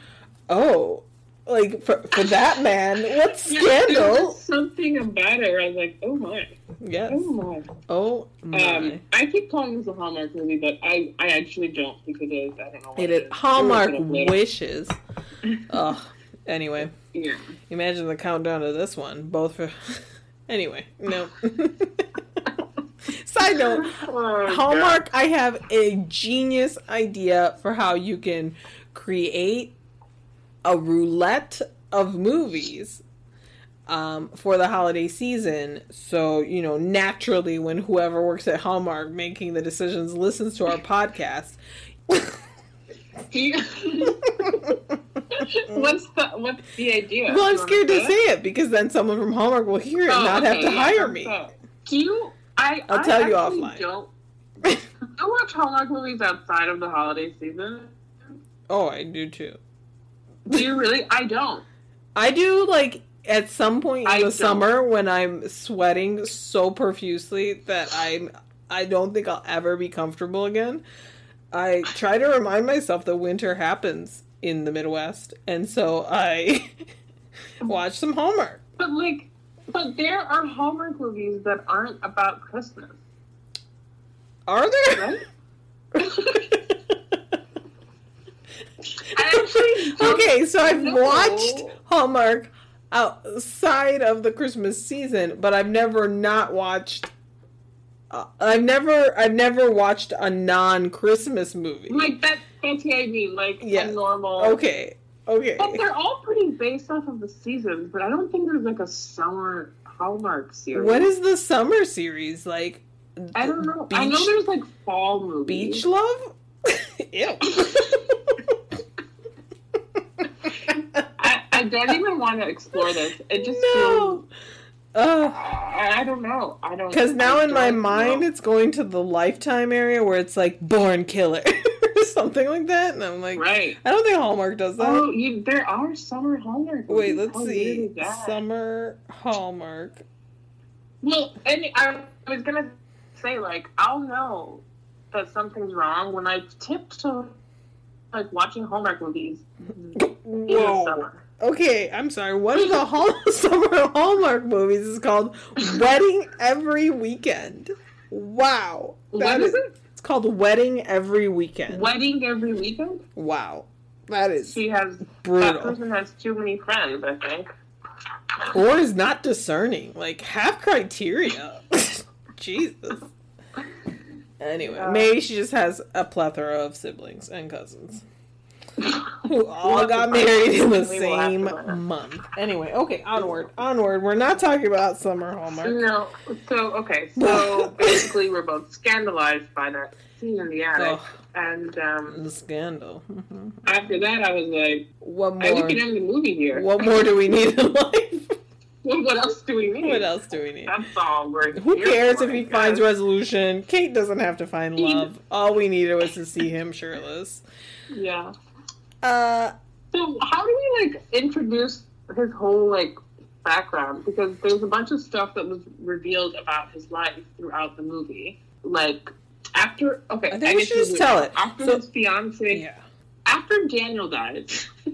S1: oh, like for for that man, what scandal?
S2: something about it. Where I was like, oh my,
S1: Yes.
S2: oh my.
S1: Oh my.
S2: Um, I keep calling this a Hallmark movie, but I, I actually don't think it is. I don't know.
S1: It
S2: it
S1: is. Hallmark wishes. Ugh. Anyway,
S2: Yeah.
S1: imagine the countdown to this one. Both for. anyway, no. Side note:
S2: Oh,
S1: Hallmark, I have a genius idea for how you can create a roulette of movies um, for the holiday season. So, you know, naturally, when whoever works at Hallmark making the decisions listens to our podcast.
S2: You- what's the what's the idea?
S1: Well, I'm scared to
S2: say it?
S1: because then someone from Hallmark will hear it and
S2: Oh,
S1: not have to
S2: yeah,
S1: hire me.
S2: so- Do you? I
S1: I'll
S2: I
S1: tell you offline.
S2: Don't, I watch Hallmark movies outside of the holiday season.
S1: Oh, I do too.
S2: Do you really? I don't.
S1: I do like at some point in
S2: I
S1: the
S2: don't.
S1: summer when I'm sweating so profusely that I'm I don't think I'll ever be comfortable again. I try to remind myself that winter happens in the Midwest, and so I watch some Hallmark.
S2: But like, but there are Hallmark movies that aren't about Christmas,
S1: Are there? okay, so I've
S2: know.
S1: watched Hallmark outside of the Christmas season, but I've never not watched. Uh, I've never, I've never watched a non-Christmas movie.
S2: Like that. That's what I mean. Like
S1: Yeah.
S2: a normal.
S1: Okay, okay.
S2: But they're all pretty based off of the seasons. But I don't think there's like a summer Hallmark series.
S1: What is the summer series like?
S2: I don't know.
S1: Beach,
S2: I know there's like fall movies.
S1: Beach Love. Ew.
S2: I, I don't even want to explore this. It just
S1: no.
S2: feels.
S1: Ugh.
S2: I, I don't know. I don't.
S1: Because now
S2: I
S1: in my mind,
S2: know.
S1: it's going to the Lifetime area where it's like Born Killer or something like that, and I'm like,
S2: right.
S1: I don't think Hallmark does that.
S2: Oh, you, there are summer Hallmark.
S1: Wait, let's
S2: weird
S1: see. Summer Hallmark.
S2: Well, and I was gonna say like I'll know that something's wrong when I tip to like watching Hallmark movies in the
S1: Whoa.
S2: summer.
S1: Okay, I'm sorry. One of the Hall- summer Hallmark movies is called Wedding Every Weekend. Wow.
S2: What
S1: That
S2: is
S1: is-
S2: it?
S1: Called Wedding Every Weekend.
S2: Wedding every weekend.
S1: Wow. That is
S2: She has
S1: brutal.
S2: that person has too many friends. I think.
S1: Or is not discerning. Like, have criteria. Jesus. Anyway,
S2: Uh,
S1: maybe she just has a plethora of siblings and cousins who all got married in the.
S2: We will have to
S1: same month. Anyway, okay, onward, onward. We're not talking about summer Hallmark.
S2: No. So okay. So basically, we're both scandalized by that scene in the attic,
S1: Ugh,
S2: and um,
S1: the scandal.
S2: After that, I was like,
S1: What
S2: I,
S1: more?
S2: can end the movie here.
S1: What more do we need in life?
S2: What, what else do we need?
S1: What else do we need?
S2: That's all we're
S1: Who cares if he
S2: I
S1: finds resolution? Kate doesn't have to find love. All we needed was to see him shirtless.
S2: Yeah.
S1: Uh,
S2: So how do we like introduce his whole like background? Because there's a bunch of stuff that was revealed about his life throughout the movie. Like after okay,
S1: I think we should just tell it.
S2: After
S1: So-
S2: his fiance,
S1: yeah.
S2: after Daniel died.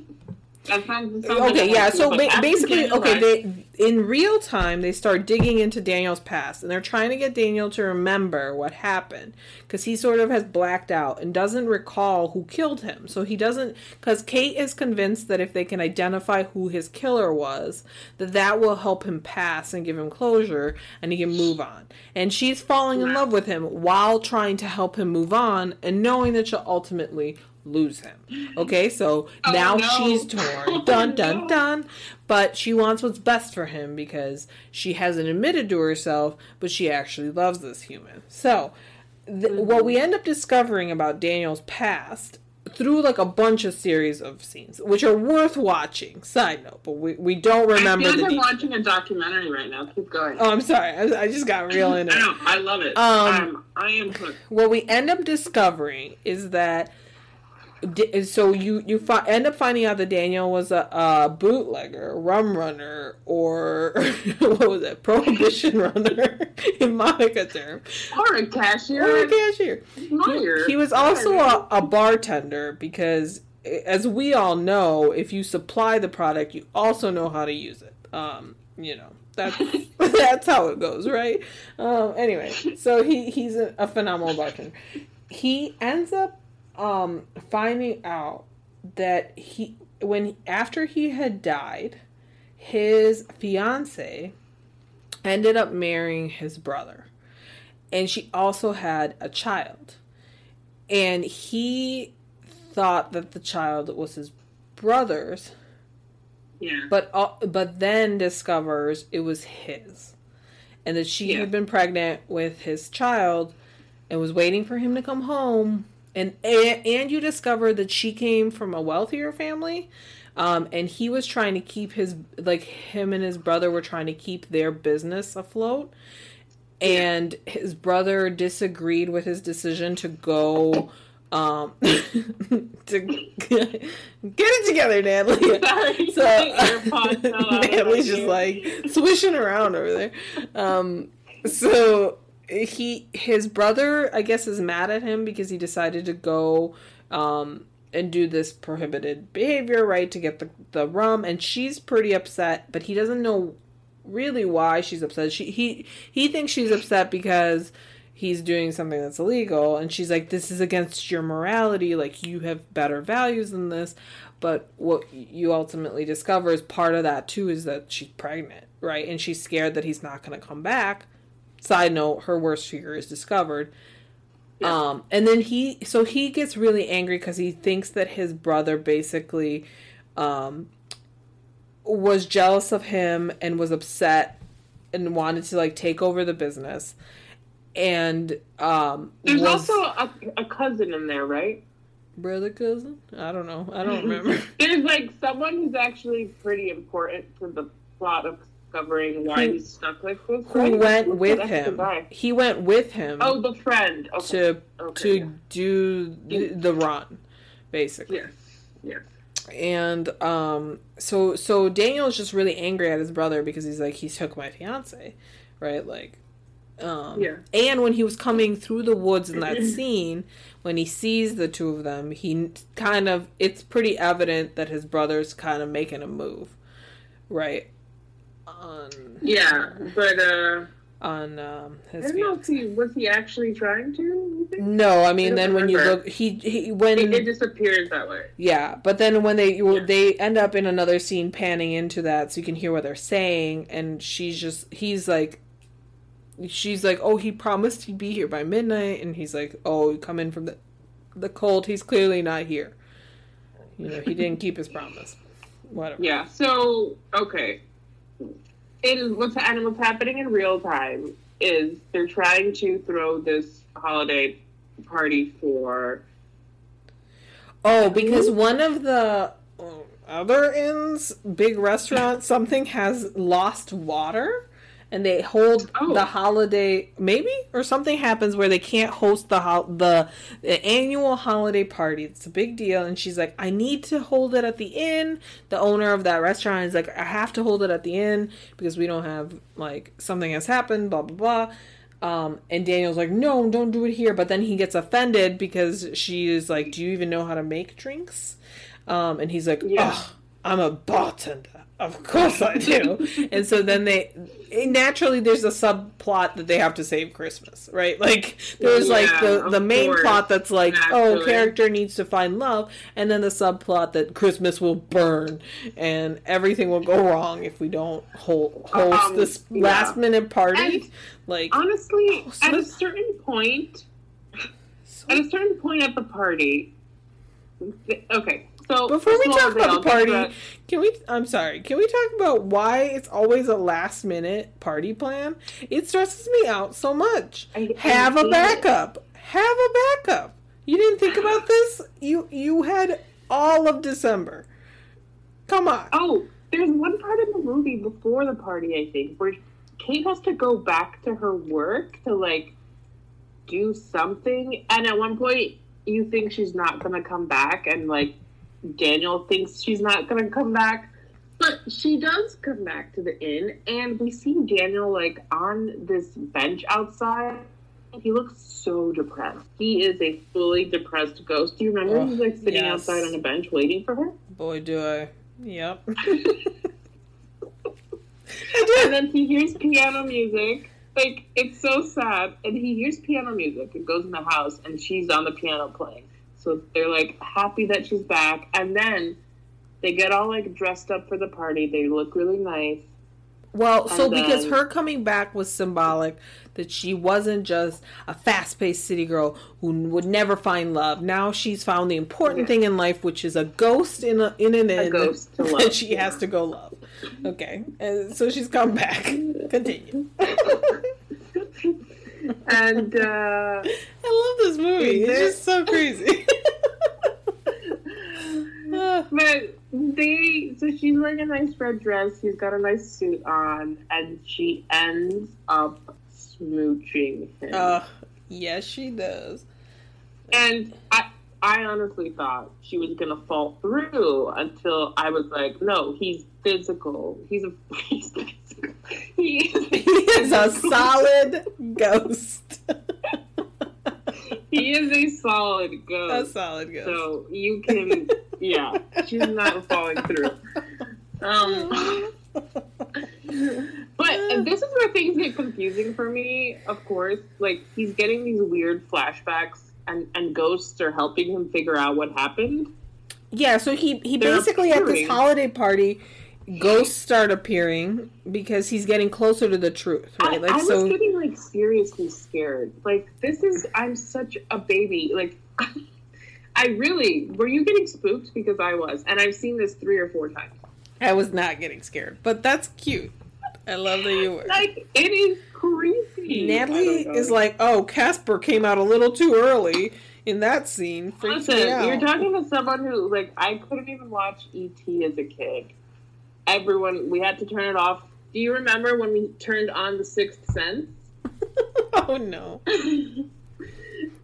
S1: Okay, yeah. So ba- basically, okay, they in real time they start digging into Daniel's past, and they're trying to get Daniel to remember what happened because he sort of has blacked out and doesn't recall who killed him. So he doesn't because Kate is convinced that if they can identify who his killer was, that that will help him pass and give him closure, and he can move on. And she's falling in love with him while trying to help him move on, and knowing that she'll ultimately lose him. Okay, so
S2: Oh,
S1: now
S2: no.
S1: she's torn. Dun dun dun. But she wants what's best for him because she hasn't admitted to herself, but she actually loves this human. So, th- what we end up discovering about Daniel's past through like a bunch of series of scenes, which are worth watching. Side note, but we, we don't remember
S2: I feel
S1: the
S2: like I'm
S1: details.
S2: watching a documentary right now. Keep going.
S1: Oh, I'm sorry. I, I just got real into
S2: I
S1: it.
S2: know. I love it.
S1: Um,
S2: Um, I am hooked.
S1: what we end up discovering is that so you you fi- end up finding out that Daniel was a, a bootlegger, rum runner, or what was it, prohibition runner in Monica term,
S2: Or a cashier.
S1: or a cashier.
S2: Lawyer.
S1: He was also a, a bartender because, as we all know, if you supply the product, you also know how to use it. Um, you know that's that's how it goes, right? Um, anyway, so he he's a, a phenomenal bartender. He ends up um, finding out that he when after he had died, his fiance ended up marrying his brother, and she also had a child, and he thought that the child was his brother's
S2: Yeah.
S1: but uh, but then discovers it was his, and that she
S2: Yeah.
S1: had been pregnant with his child, and was waiting for him to come home. And and, you discover that she came from a wealthier family, um, and he was trying to keep his like him and his brother were trying to keep their business afloat. And his brother disagreed with his decision to go um, to get it together, Natalie.
S2: Sorry,
S1: So
S2: AirPods fell out of my
S1: Natalie's just like swishing around over there. Um, so he, his brother, I guess, is mad at him because he decided to go um, and do this prohibited behavior, right, to get the the rum, and she's pretty upset, but he doesn't know really why she's upset. She he he thinks she's upset because he's doing something that's illegal. And she's like this is against your morality. Like you have better values than this. But what you ultimately discover is part of that too is that she's pregnant right? And she's scared that he's not going to come back side note her worst fear is discovered.
S2: Yeah.
S1: um and then he so he gets really angry because he thinks that his brother basically um was jealous of him and was upset and wanted to like take over the business. And um
S2: There's
S1: was
S2: also a, a cousin in there, right?
S1: brother cousin? I don't know. I don't remember.
S2: There's like someone who's actually pretty important to the plot of discovering why
S1: Who-
S2: he's stuck like
S1: who went with him he went with him
S2: Oh, the friend. Okay.
S1: to
S2: okay.
S1: to do the, the run basically
S2: Yes. Yes.
S1: and um so so daniel's just really angry at his brother because he's like he took my fiance right like um
S2: Yeah.
S1: and when he was coming through the woods in that scene when he sees the two of them he kind of it's pretty evident that his brother's kind of making a move right on
S2: Yeah, but uh,
S1: on um
S2: I
S1: his
S2: don't know if he was he actually trying to.
S1: No i mean
S2: I
S1: then
S2: don't
S1: when you look he he when
S2: It, it disappears that way.
S1: Yeah, but then when they you
S2: Yeah.
S1: they end up in another scene panning into that, so you can hear what they're saying, and she's just he's like, she's like, oh, he promised he'd be here by midnight, and he's like, oh, you come in from the the cold. He's clearly not here. You know, he didn't keep his promise. Whatever.
S2: Yeah. So okay, is what's and what's happening in real time is they're trying to throw this holiday party for
S1: Oh, because one of the other inns, big restaurant, something has lost water, and they hold
S2: Oh.
S1: the holiday maybe or something happens where they can't host the ho- the, the annual holiday party. It's a big deal, and she's like, "I need to hold it at the inn." The owner of that restaurant is like, "I have to hold it at the inn because we don't have like something has happened." Blah blah blah. Um, and Daniel's like, no, don't do it here. But then he gets offended because she is like, do you even know how to make drinks? Um, and he's like,
S2: Yeah.
S1: oh, I'm a bartender. Of course I do. and so then they naturally there's a subplot that they have to save Christmas, right? Like there's like the the main
S2: course.
S1: plot that's like, oh, character needs to find love, and then the subplot that Christmas will burn and everything will go wrong if we don't hold, host
S2: Um,
S1: this
S2: yeah.
S1: last minute party.
S2: And
S1: like
S2: honestly
S1: Oh, so
S2: at a certain point
S1: so-
S2: at a certain point at the party. Okay, so
S1: Before we
S2: first of all,
S1: talk about the party,
S2: uh,
S1: can we? I'm sorry. Can we talk about why it's always a last minute party plan? It stresses me out so much.
S2: I- I
S1: Have a
S2: hate it.
S1: backup. Have a backup. You didn't think about this. You you had all of December. Come on.
S2: Oh, there's one part in the movie before the party, I think, where Kate has to go back to her work to like do something, and at one point you think she's not gonna come back, and like Daniel thinks she's not gonna come back, but she does come back to the inn, and we see Daniel like on this bench outside. He looks so depressed. He is a fully depressed ghost. Do you remember?
S1: Oh,
S2: He's like sitting
S1: yes.
S2: outside on a bench waiting for her.
S1: Boy, do I. Yep.
S2: and then he hears piano music. Like it's so sad. And he hears piano music and goes in the house and she's on the piano playing. So they're like happy that she's back. And then they get all like dressed up for the party. They look really nice.
S1: Well, so
S2: And
S1: because her coming back was symbolic that she wasn't just a fast-paced city girl who would never find love. Now she's found the important
S2: Yeah.
S1: thing in life, which is a ghost in a in an inn
S2: ghost to
S1: that she has to go love. Okay, and so she's come back. Continue.
S2: And uh
S1: I love this movie. It's just so crazy. Ah,
S2: but they so she's wearing a nice red dress, he's got a nice suit on, and she ends up smooching him.
S1: uh, yes, she does.
S2: And I, I honestly thought she was gonna fall through until I was like, no, he's physical. He's a he's physical. He is,
S1: he is a solid ghost.
S2: He is a solid ghost.
S1: a solid ghost.
S2: So you can, yeah, she's not falling through. Um, but this is where things get confusing for me. Of course, like he's getting these weird flashbacks, and and ghosts are helping him figure out what happened.
S1: Yeah, so he he
S2: They're
S1: basically at this holiday party, ghosts start appearing because he's getting closer to the truth, right? Like
S2: I was
S1: so
S2: getting like seriously scared. Like this is I'm such a baby. Like I really were you getting spooked because I was, and I've seen this three or four times.
S1: I was not getting scared, but that's cute. I love that you were.
S2: Like it is creepy.
S1: Natalie is like, oh, Casper came out a little too early in that scene.
S2: Listen, you're talking to someone who like I couldn't even watch ET as a kid. Everyone, we had to turn it off. Do you remember when we turned on the Sixth Sense?
S1: oh no.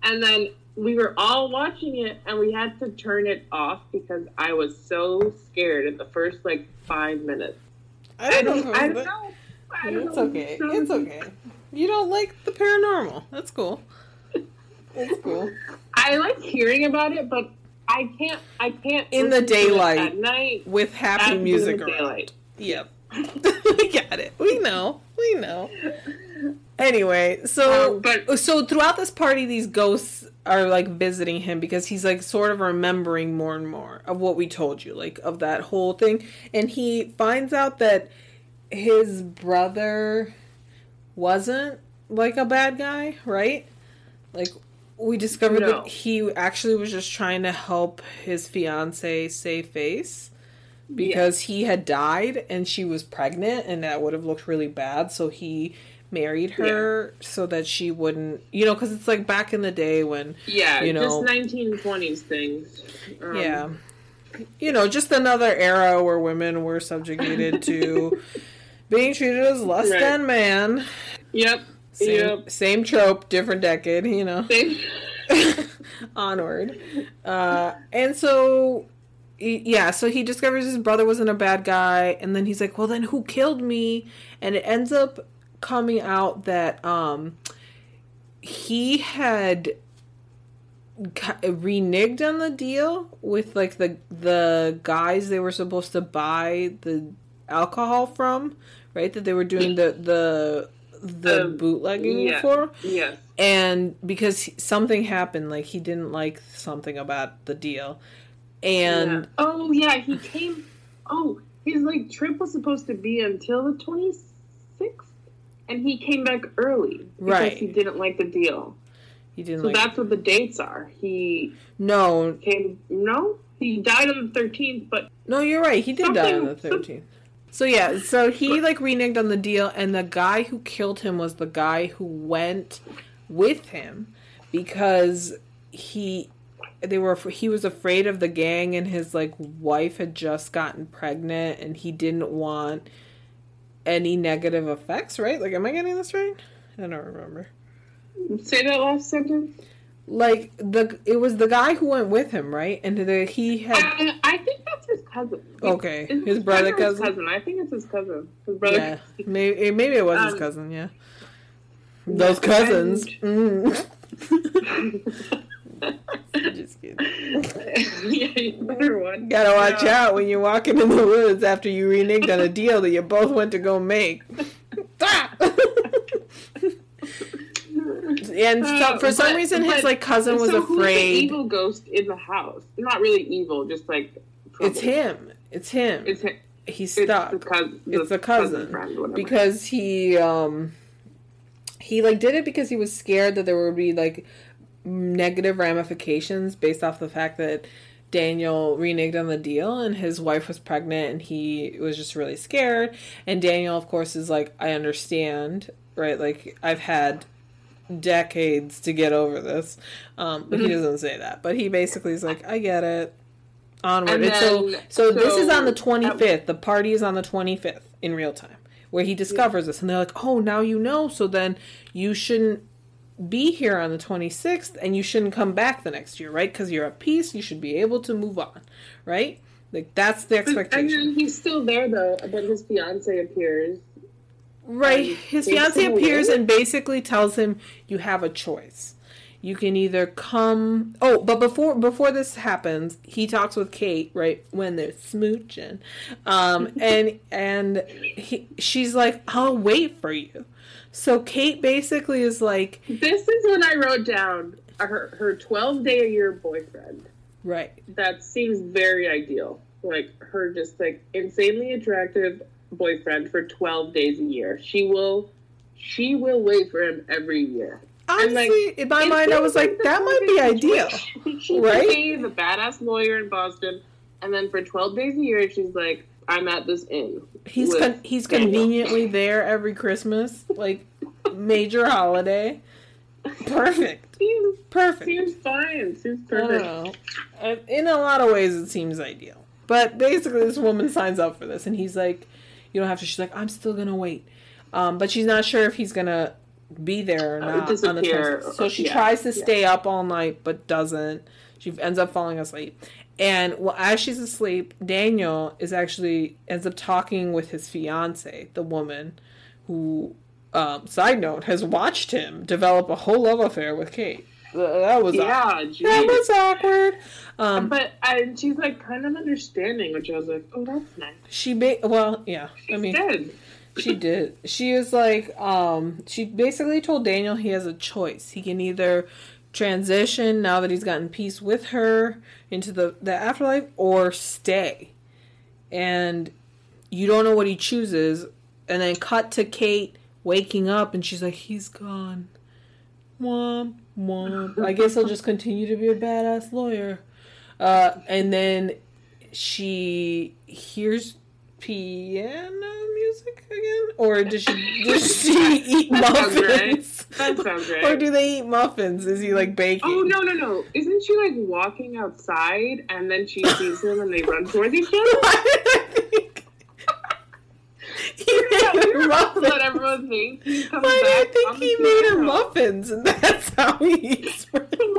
S2: and then we were all watching it and we had to turn it off because I was so scared in the first like five minutes. I don't,
S1: know,
S2: I don't
S1: but-
S2: know. I don't
S1: It's
S2: know.
S1: okay.
S2: So-
S1: It's okay. You don't like the paranormal. That's cool. That's cool.
S2: I like hearing about it, but I can't. I can't
S1: In the
S2: listen to it
S1: daylight.
S2: at night.
S1: With happy music around.
S2: daylight.
S1: Yep. we got it. We know. Know. Anyway, so
S2: Um, but
S1: so throughout this party these ghosts are like visiting him because he's like sort of remembering more and more of what we told you, like of that whole thing. And he finds out that his brother wasn't like a bad guy, right? Like we discovered
S2: No.
S1: that he actually was just trying to help his fiance save face because he had died and she was pregnant and that would have looked really bad so he married her so that she wouldn't you know because it's like back in the day when
S2: yeah,
S1: you know-
S2: just 1920s things. Um,
S1: yeah you know just another era where women were subjugated to being treated as less
S2: Right.
S1: than man
S2: Yep.
S1: same,
S2: Yep.
S1: same trope different decade you know onward. Uh, and so, yeah, so he discovers his brother wasn't a bad guy, and then he's like, well, then who killed me? And it ends up coming out that um, he had reneged on the deal with like the the guys they were supposed to buy the alcohol from, right? That they were doing the the the
S2: Um,
S1: bootlegging
S2: yeah.
S1: for
S2: yes.
S1: and because something happened like he didn't like something about the deal and
S2: Yeah. oh yeah, he came. Oh, his like trip was supposed to be until the 26th, and he came back early because
S1: Right.
S2: he didn't like the deal.
S1: he didn't
S2: So
S1: like
S2: that's what the dates are. He
S1: no
S2: came. No, he died on the 13th, but
S1: no you're right he did die on the 13th so yeah so he like reneged on the deal and the guy who killed him was the guy who went with him because he they were he was afraid of the gang and his like wife had just gotten pregnant and he didn't want any negative effects right like am i getting this right i don't remember
S2: say that last sentence.
S1: like the it was the guy who went with him right and the, he had
S2: I, I think that's his cousin.
S1: Okay,
S2: Is
S1: his brother
S2: or his
S1: cousin?
S2: I think it's his cousin. His brother.
S1: yeah maybe maybe it was his
S2: Um,
S1: cousin yeah those cousins mm. just kidding
S2: yeah, you one.
S1: gotta watch out when you're walking in the woods after you reneged on a deal that you both went to go make Ah! and so,
S2: Uh,
S1: for some
S2: but-
S1: reason his like cousin was
S2: so Who's the
S1: afraid
S2: evil ghost in the house? Not really evil, just like
S1: it's him it's him
S2: It's him.
S1: he's
S2: It's
S1: stuck
S2: the cousin.
S1: It's the cousin,
S2: friend,
S1: because he um he like did it because he was scared that there would be like negative ramifications based off the fact that Daniel reneged on the deal and his wife was pregnant and he was just really scared. And Daniel of course is like I understand right? Like I've had decades to get over this. Um but he
S2: Mhm.
S1: doesn't say that. But he basically is like I get it. Onward.
S2: And,
S1: so
S2: then-
S1: so this is on the 25th the party is on the 25th in real time where he discovers this. And they're like oh now you know. So then you shouldn't be here on the 26th and you shouldn't come back the next year, right? Because you're at peace, you should be able to move on, right? Like that's the expectation.
S2: And then he's still there though, but his fiance appears.
S1: Right. His fiance appears and basically tells him you have a choice. You can either come Oh, but before before this happens, he talks with Kate, right, when they're smooching. Um and and he, she's like, "I'll wait for you." So Kate basically is like
S2: This is when I wrote down. Her her 12 day a year boyfriend.
S1: Right.
S2: That seems very ideal. Like her just like insanely attractive boyfriend for 12 days a year. She will she will wait for him every year.
S1: Honestly, like, in my mind, I was like, that might be ideal.
S2: She right? be the badass lawyer in Boston, and then for 12 days a year, she's like, I'm at this inn.
S1: He's con- he's Daniel. conveniently there every Christmas, like major holiday. Perfect.
S2: Seems,
S1: perfect.
S2: Seems fine. Seems perfect.
S1: In a lot of ways, it seems ideal. But basically, this woman signs up for this, and he's like, "You don't have to." She's like, "I'm still gonna wait," um, but she's not sure if he's gonna be there or not on the 20th. So she yeah, tries to stay up all night, but doesn't. She ends up falling asleep. And well, as she's asleep, Daniel is actually ends up talking with his fiance, the woman who, um, side note, has watched him develop a whole love affair with Kate. That was
S2: yeah,
S1: awkward. that was awkward. Um,
S2: but and she's like kind of understanding, which I was like, oh, that's nice.
S1: She ba- well, yeah.
S2: She's
S1: I mean,
S2: dead.
S1: she did. She was like, um, she basically told Daniel he has a choice. He can either transition now that he's gotten peace with her into the, the afterlife or stay. And you don't know what he chooses. And then cut to Kate waking up and she's like, he's gone. Mom, mom. I guess I'll just continue to be a badass lawyer. Uh, and then she hears piano music again, or does she does she eat muffins?
S2: That sounds right.
S1: Or do they eat muffins? Is he like baking?
S2: Oh no no no! Isn't she like walking outside and then she sees him and they run towards each other?
S1: he made her muffins.
S2: What everyone thinks.
S1: Why do I think he made her muffins, and that's how he eats.
S2: You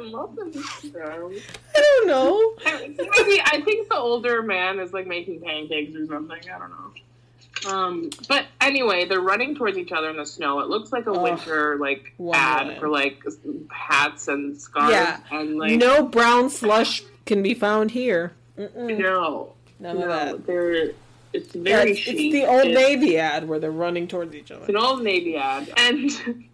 S2: get muffins from?
S1: I don't know.
S2: Maybe I think the older man is like making pancakes or something. I don't know. Um, but anyway, they're running towards each other in the snow. It looks like a oh, winter like ad for like hats and scarves. Yeah. and like
S1: no brown slush can be found here.
S2: Mm-mm. No,
S1: none no, of that.
S2: They're it's very.
S1: Yeah, it's, it's, the old Navy ad where they're running towards each other.
S2: It's an old Navy ad, and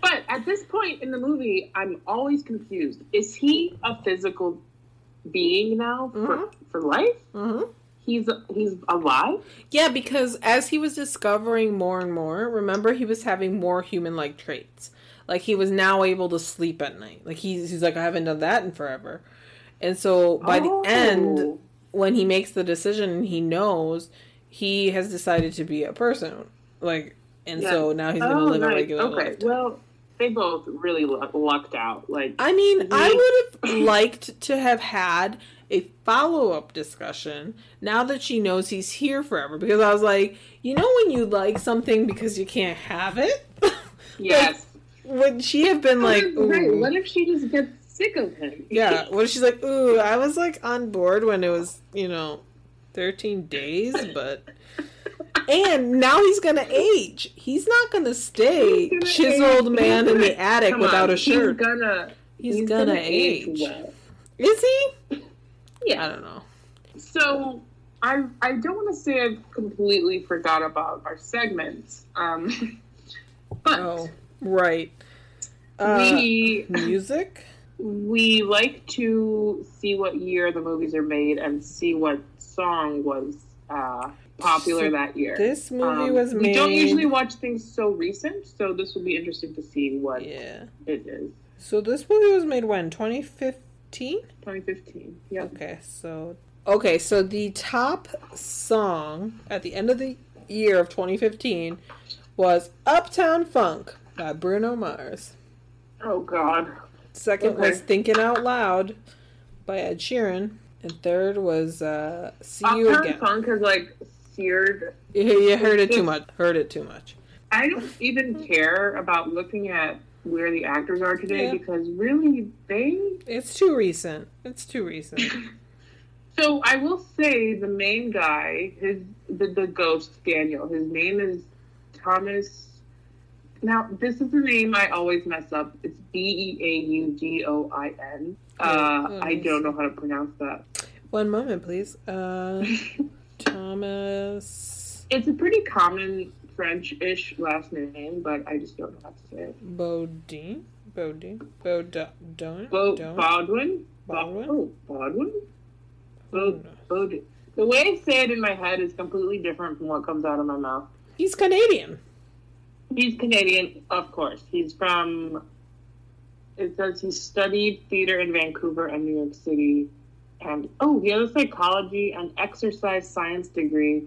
S2: but at this point in the movie, I'm always confused. Is he a physical being now for mm-hmm. for life?
S1: Mm-hmm.
S2: He's he's alive.
S1: Yeah, because as he was discovering more and more, remember he was having more human-like traits. Like he was now able to sleep at night. Like he's he's like I haven't done that in forever. And so by oh. the end, when he makes the decision he knows he has decided to be a person like and yeah. so now he's gonna oh, live nice. a regular
S2: okay.
S1: life
S2: well they both really lucked out like
S1: i mean i would have liked to have had a follow-up discussion now that she knows he's here forever because i was like you know when you like something because you can't have it
S2: yes
S1: like, would she have been like
S2: right. what if she just gets sick of him.
S1: Yeah. What if she's like, ooh, I was like on board when it was, you know, 13 days, but. And now he's gonna age. He's not gonna stay gonna chiseled age. man in the attic without on. a shirt.
S2: He's gonna.
S1: He's, he's gonna, gonna, age. age well. Is he?
S2: Yeah.
S1: I don't know.
S2: So I I don't want to say I've completely forgot about our segments. Um, but
S1: oh, right. Uh,
S2: we
S1: music
S2: we like to see what year the movies are made and see what song was uh, popular so that year.
S1: This movie um, was made.
S2: We don't usually watch things so recent, so this will be interesting to see what
S1: yeah.
S2: it is.
S1: So this movie was made when 2015.
S2: 2015. Yeah.
S1: Okay, so okay, so the top song at the end of the year of 2015 was "Uptown Funk" by Bruno Mars.
S2: Oh God.
S1: Second okay. was Thinking Out Loud by Ed Sheeran. And third was uh, See You Again.
S2: Funk has like seared.
S1: You, you heard it too much. Heard it too much.
S2: I don't even care about looking at where the actors are today
S1: Yeah.
S2: because really they.
S1: It's too recent. It's too recent.
S2: So I will say the main guy, his the, the ghost Daniel. His name is Thomas. Now this is the name I always mess up. It's B E A U G O I N. Uh, I don't know how to pronounce that.
S1: One moment, please. Uh, Thomas
S2: It's a pretty common French-ish last name, but I just don't know how to say it.
S1: Bodine. Bodine. Bodon.
S2: Bo-. Baldwin.
S1: Baldwin?
S2: Oh, Baldwin. Bo-
S1: knows?
S2: Bod- the way I say it in my head is completely different from what comes out of my mouth.
S1: He's Canadian.
S2: He's Canadian, of course. He's from. It says he studied theater in Vancouver and New York City, and oh, he has a psychology and exercise science degree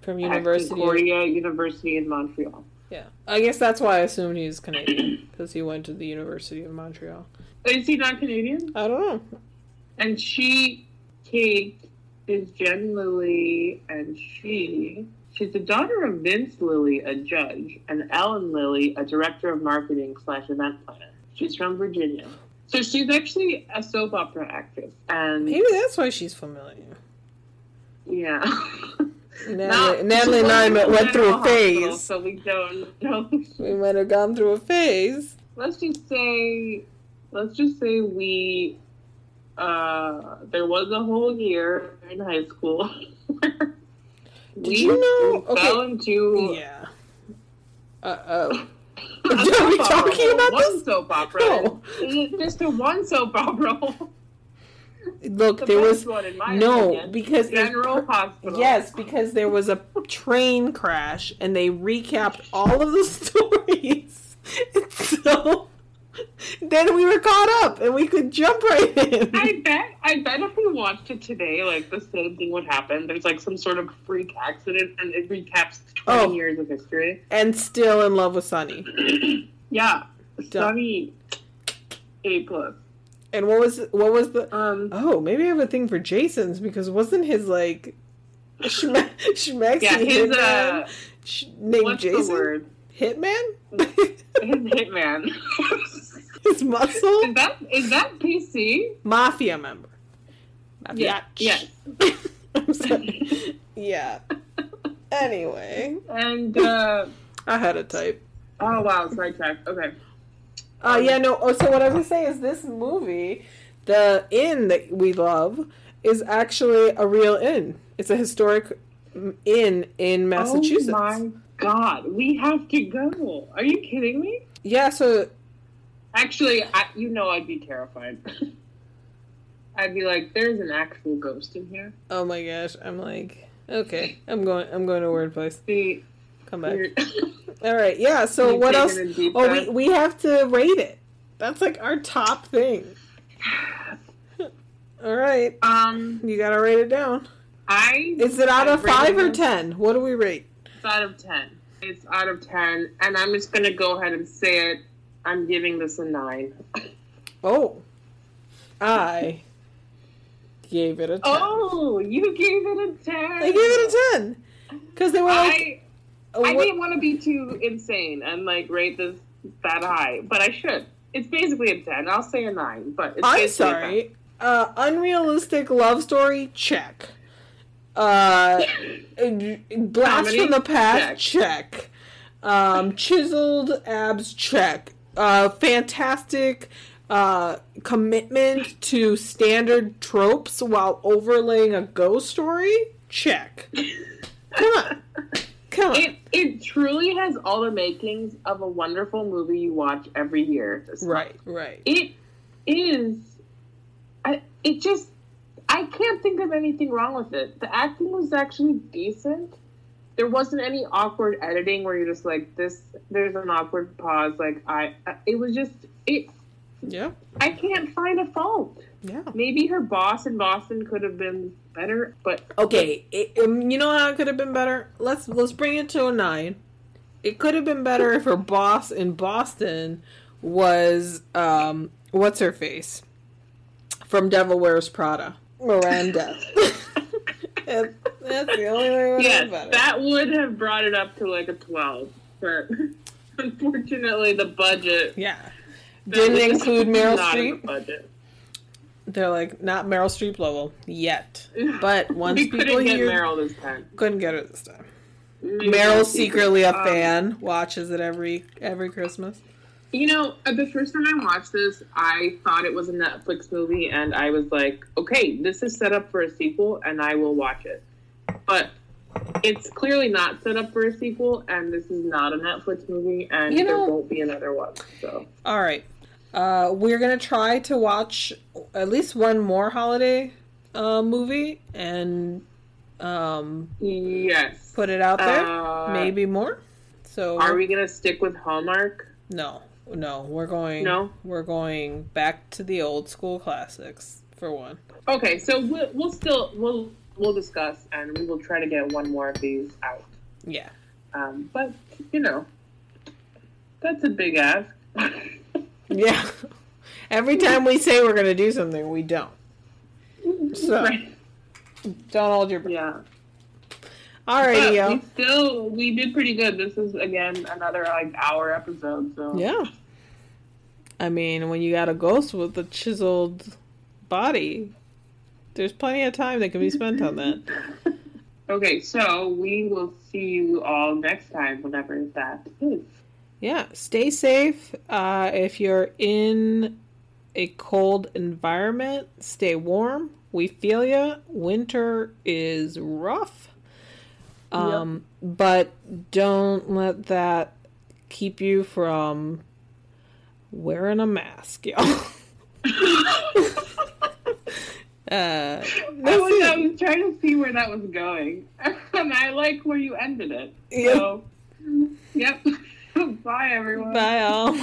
S1: From University. of-
S2: Concordia University in Montreal.
S1: Yeah. I guess that's why I assumed he's Canadian. Because he went to the University of Montreal.
S2: Is he not Canadian?
S1: I don't know.
S2: And she, Kate, is Jen Lilley, and she, she's the daughter of Vince Lilley, a judge, and Ellen Lilley, a director of marketing slash event planner. She's from Virginia. So she's actually a soap opera actress. And
S1: Maybe that's why she's familiar.
S2: yeah.
S1: Natalie, Natalie and I
S2: in
S1: went through a
S2: Hospital,
S1: phase.
S2: So we don't know.
S1: We might have gone through a phase.
S2: let's just say let's just say we uh there was a whole year in high school
S1: Did you know-
S2: we
S1: okay.
S2: fell into
S1: Yeah. Uh oh. Are we talking about
S2: one
S1: this?
S2: soap opera
S1: No.
S2: just a one soap opera
S1: Look,
S2: the
S1: there was
S2: one in my
S1: no
S2: opinion.
S1: because it-
S2: general hospital
S1: Yes, because there was a train crash and they recapped all of the stories. And so then we were caught up and we could jump right in.
S2: I bet I bet if we watched it today, like the same thing would happen. There's like some sort of freak accident and it recaps twenty
S1: Oh.
S2: years of history.
S1: and still in love with Sonny.
S2: Yeah. Sonny A plus.
S1: And what was what was the
S2: Um
S1: Oh, maybe I have a thing for Jason's because wasn't his like Schme- Schmexy
S2: yeah, his
S1: hitman
S2: uh
S1: sh- named Jason? Hitman?
S2: His hitman.
S1: His muscle?
S2: is that is that PC?
S1: Mafia member.
S2: Yeah,
S1: Mafia.
S2: yes.
S1: I'm sorry. Yeah. Anyway,
S2: And uh
S1: I had a type.
S2: oh wow, sidetrack. Okay.
S1: Uh, yeah, no. Oh, so what I was gonna say is this movie, the inn that we love, is actually a real inn. It's a historic inn in Massachusetts.
S2: Oh my god, we have to go. Are you kidding me?
S1: Yeah, so
S2: Actually, I, you know I'd be terrified. I'd be like, there's an actual ghost in here.
S1: oh my gosh, I'm like, okay, I'm going, I'm going to word place.
S2: See,
S1: Come back. All right, yeah. So what else? Oh, we we have to rate it. That's like our top thing. All right,
S2: Um,
S1: you gotta rate it down.
S2: I
S1: Is it out of five or ten? What do we rate?
S2: It's out of ten. It's out of ten, and I'm just gonna go ahead and say it. I'm giving this a nine.
S1: Oh, I gave it a ten.
S2: Oh, you gave it a ten.
S1: I gave it a ten because they were like,
S2: I, I didn't want to be too insane and like rate this that high, but I should. It's basically a ten. I'll say a nine, but it's
S1: I'm sorry. Uh, unrealistic love story check. Uh, blast
S2: Comedy?
S1: from the past check. Um, chiseled abs check. Uh, fantastic uh, commitment to standard tropes while overlaying a ghost story check. Come on, come on.
S2: It it truly has all the makings of a wonderful movie you watch every year.
S1: right, right.
S2: It is. I it just I can't think of anything wrong with it. The acting was actually decent. There wasn't any awkward editing where you're just like this. There's an awkward pause. Like I, I- it was just it.
S1: Yeah,
S2: I can't find a fault.
S1: yeah.
S2: Maybe her boss in Boston could have been better, but
S1: Okay, it, um, you know how it could have been better. Let's let's bring it to a nine. It could have been better if her boss in Boston was um what's her face from Devil Wears Prada, Miranda. That- That's the only way it would have
S2: yes, that would have brought it up to like a twelve. But unfortunately the budget
S1: Yeah. Didn't include Meryl
S2: in
S1: Streep.
S2: budget.
S1: They're like not Meryl Streep level yet, but once
S2: we
S1: people
S2: couldn't get Meryl this time.
S1: couldn't get her this time. Meryl's secretly a
S2: um,
S1: fan, watches it every every Christmas.
S2: You know, uh, the first time I watched this, I thought it was a Netflix movie, and I was like, okay, this is set up for a sequel, and I will watch it. But it's clearly not set up for a sequel, and this is not a Netflix movie, and
S1: You
S2: there won't be another one. So,
S1: All right, uh, we're gonna try to watch at least one more holiday uh, movie and um,
S2: yes.
S1: put it out there.
S2: Uh,
S1: Maybe more. So
S2: Are we gonna stick with Hallmark?
S1: No, no, we're going.
S2: No?
S1: we're going back to the old school classics for one.
S2: Okay, so we'll, we'll still we'll we'll discuss, and we will try to get one more of these out.
S1: Yeah,
S2: Um, but you know, that's a big ask.
S1: yeah. Every time we say we're gonna do something, we don't. So
S2: Right.
S1: don't hold your breath.
S2: Yeah.
S1: Alrighty,
S2: But
S1: yo.
S2: we still we did pretty good. This is again another like hour episode. So
S1: Yeah. I mean, when you got a ghost with a chiseled body, there's plenty of time that can be spent on that.
S2: Okay, so we will see you all next time, whenever that is.
S1: Yeah, stay safe. Uh, if you're in a cold environment, stay warm. We feel you. Winter is rough. Um, but don't let that keep you from wearing a mask, y'all. uh,
S2: I was, I was trying to see where that was going, and I like where you ended it.
S1: Yep.
S2: So, yep. Bye, everyone.
S1: Bye, all.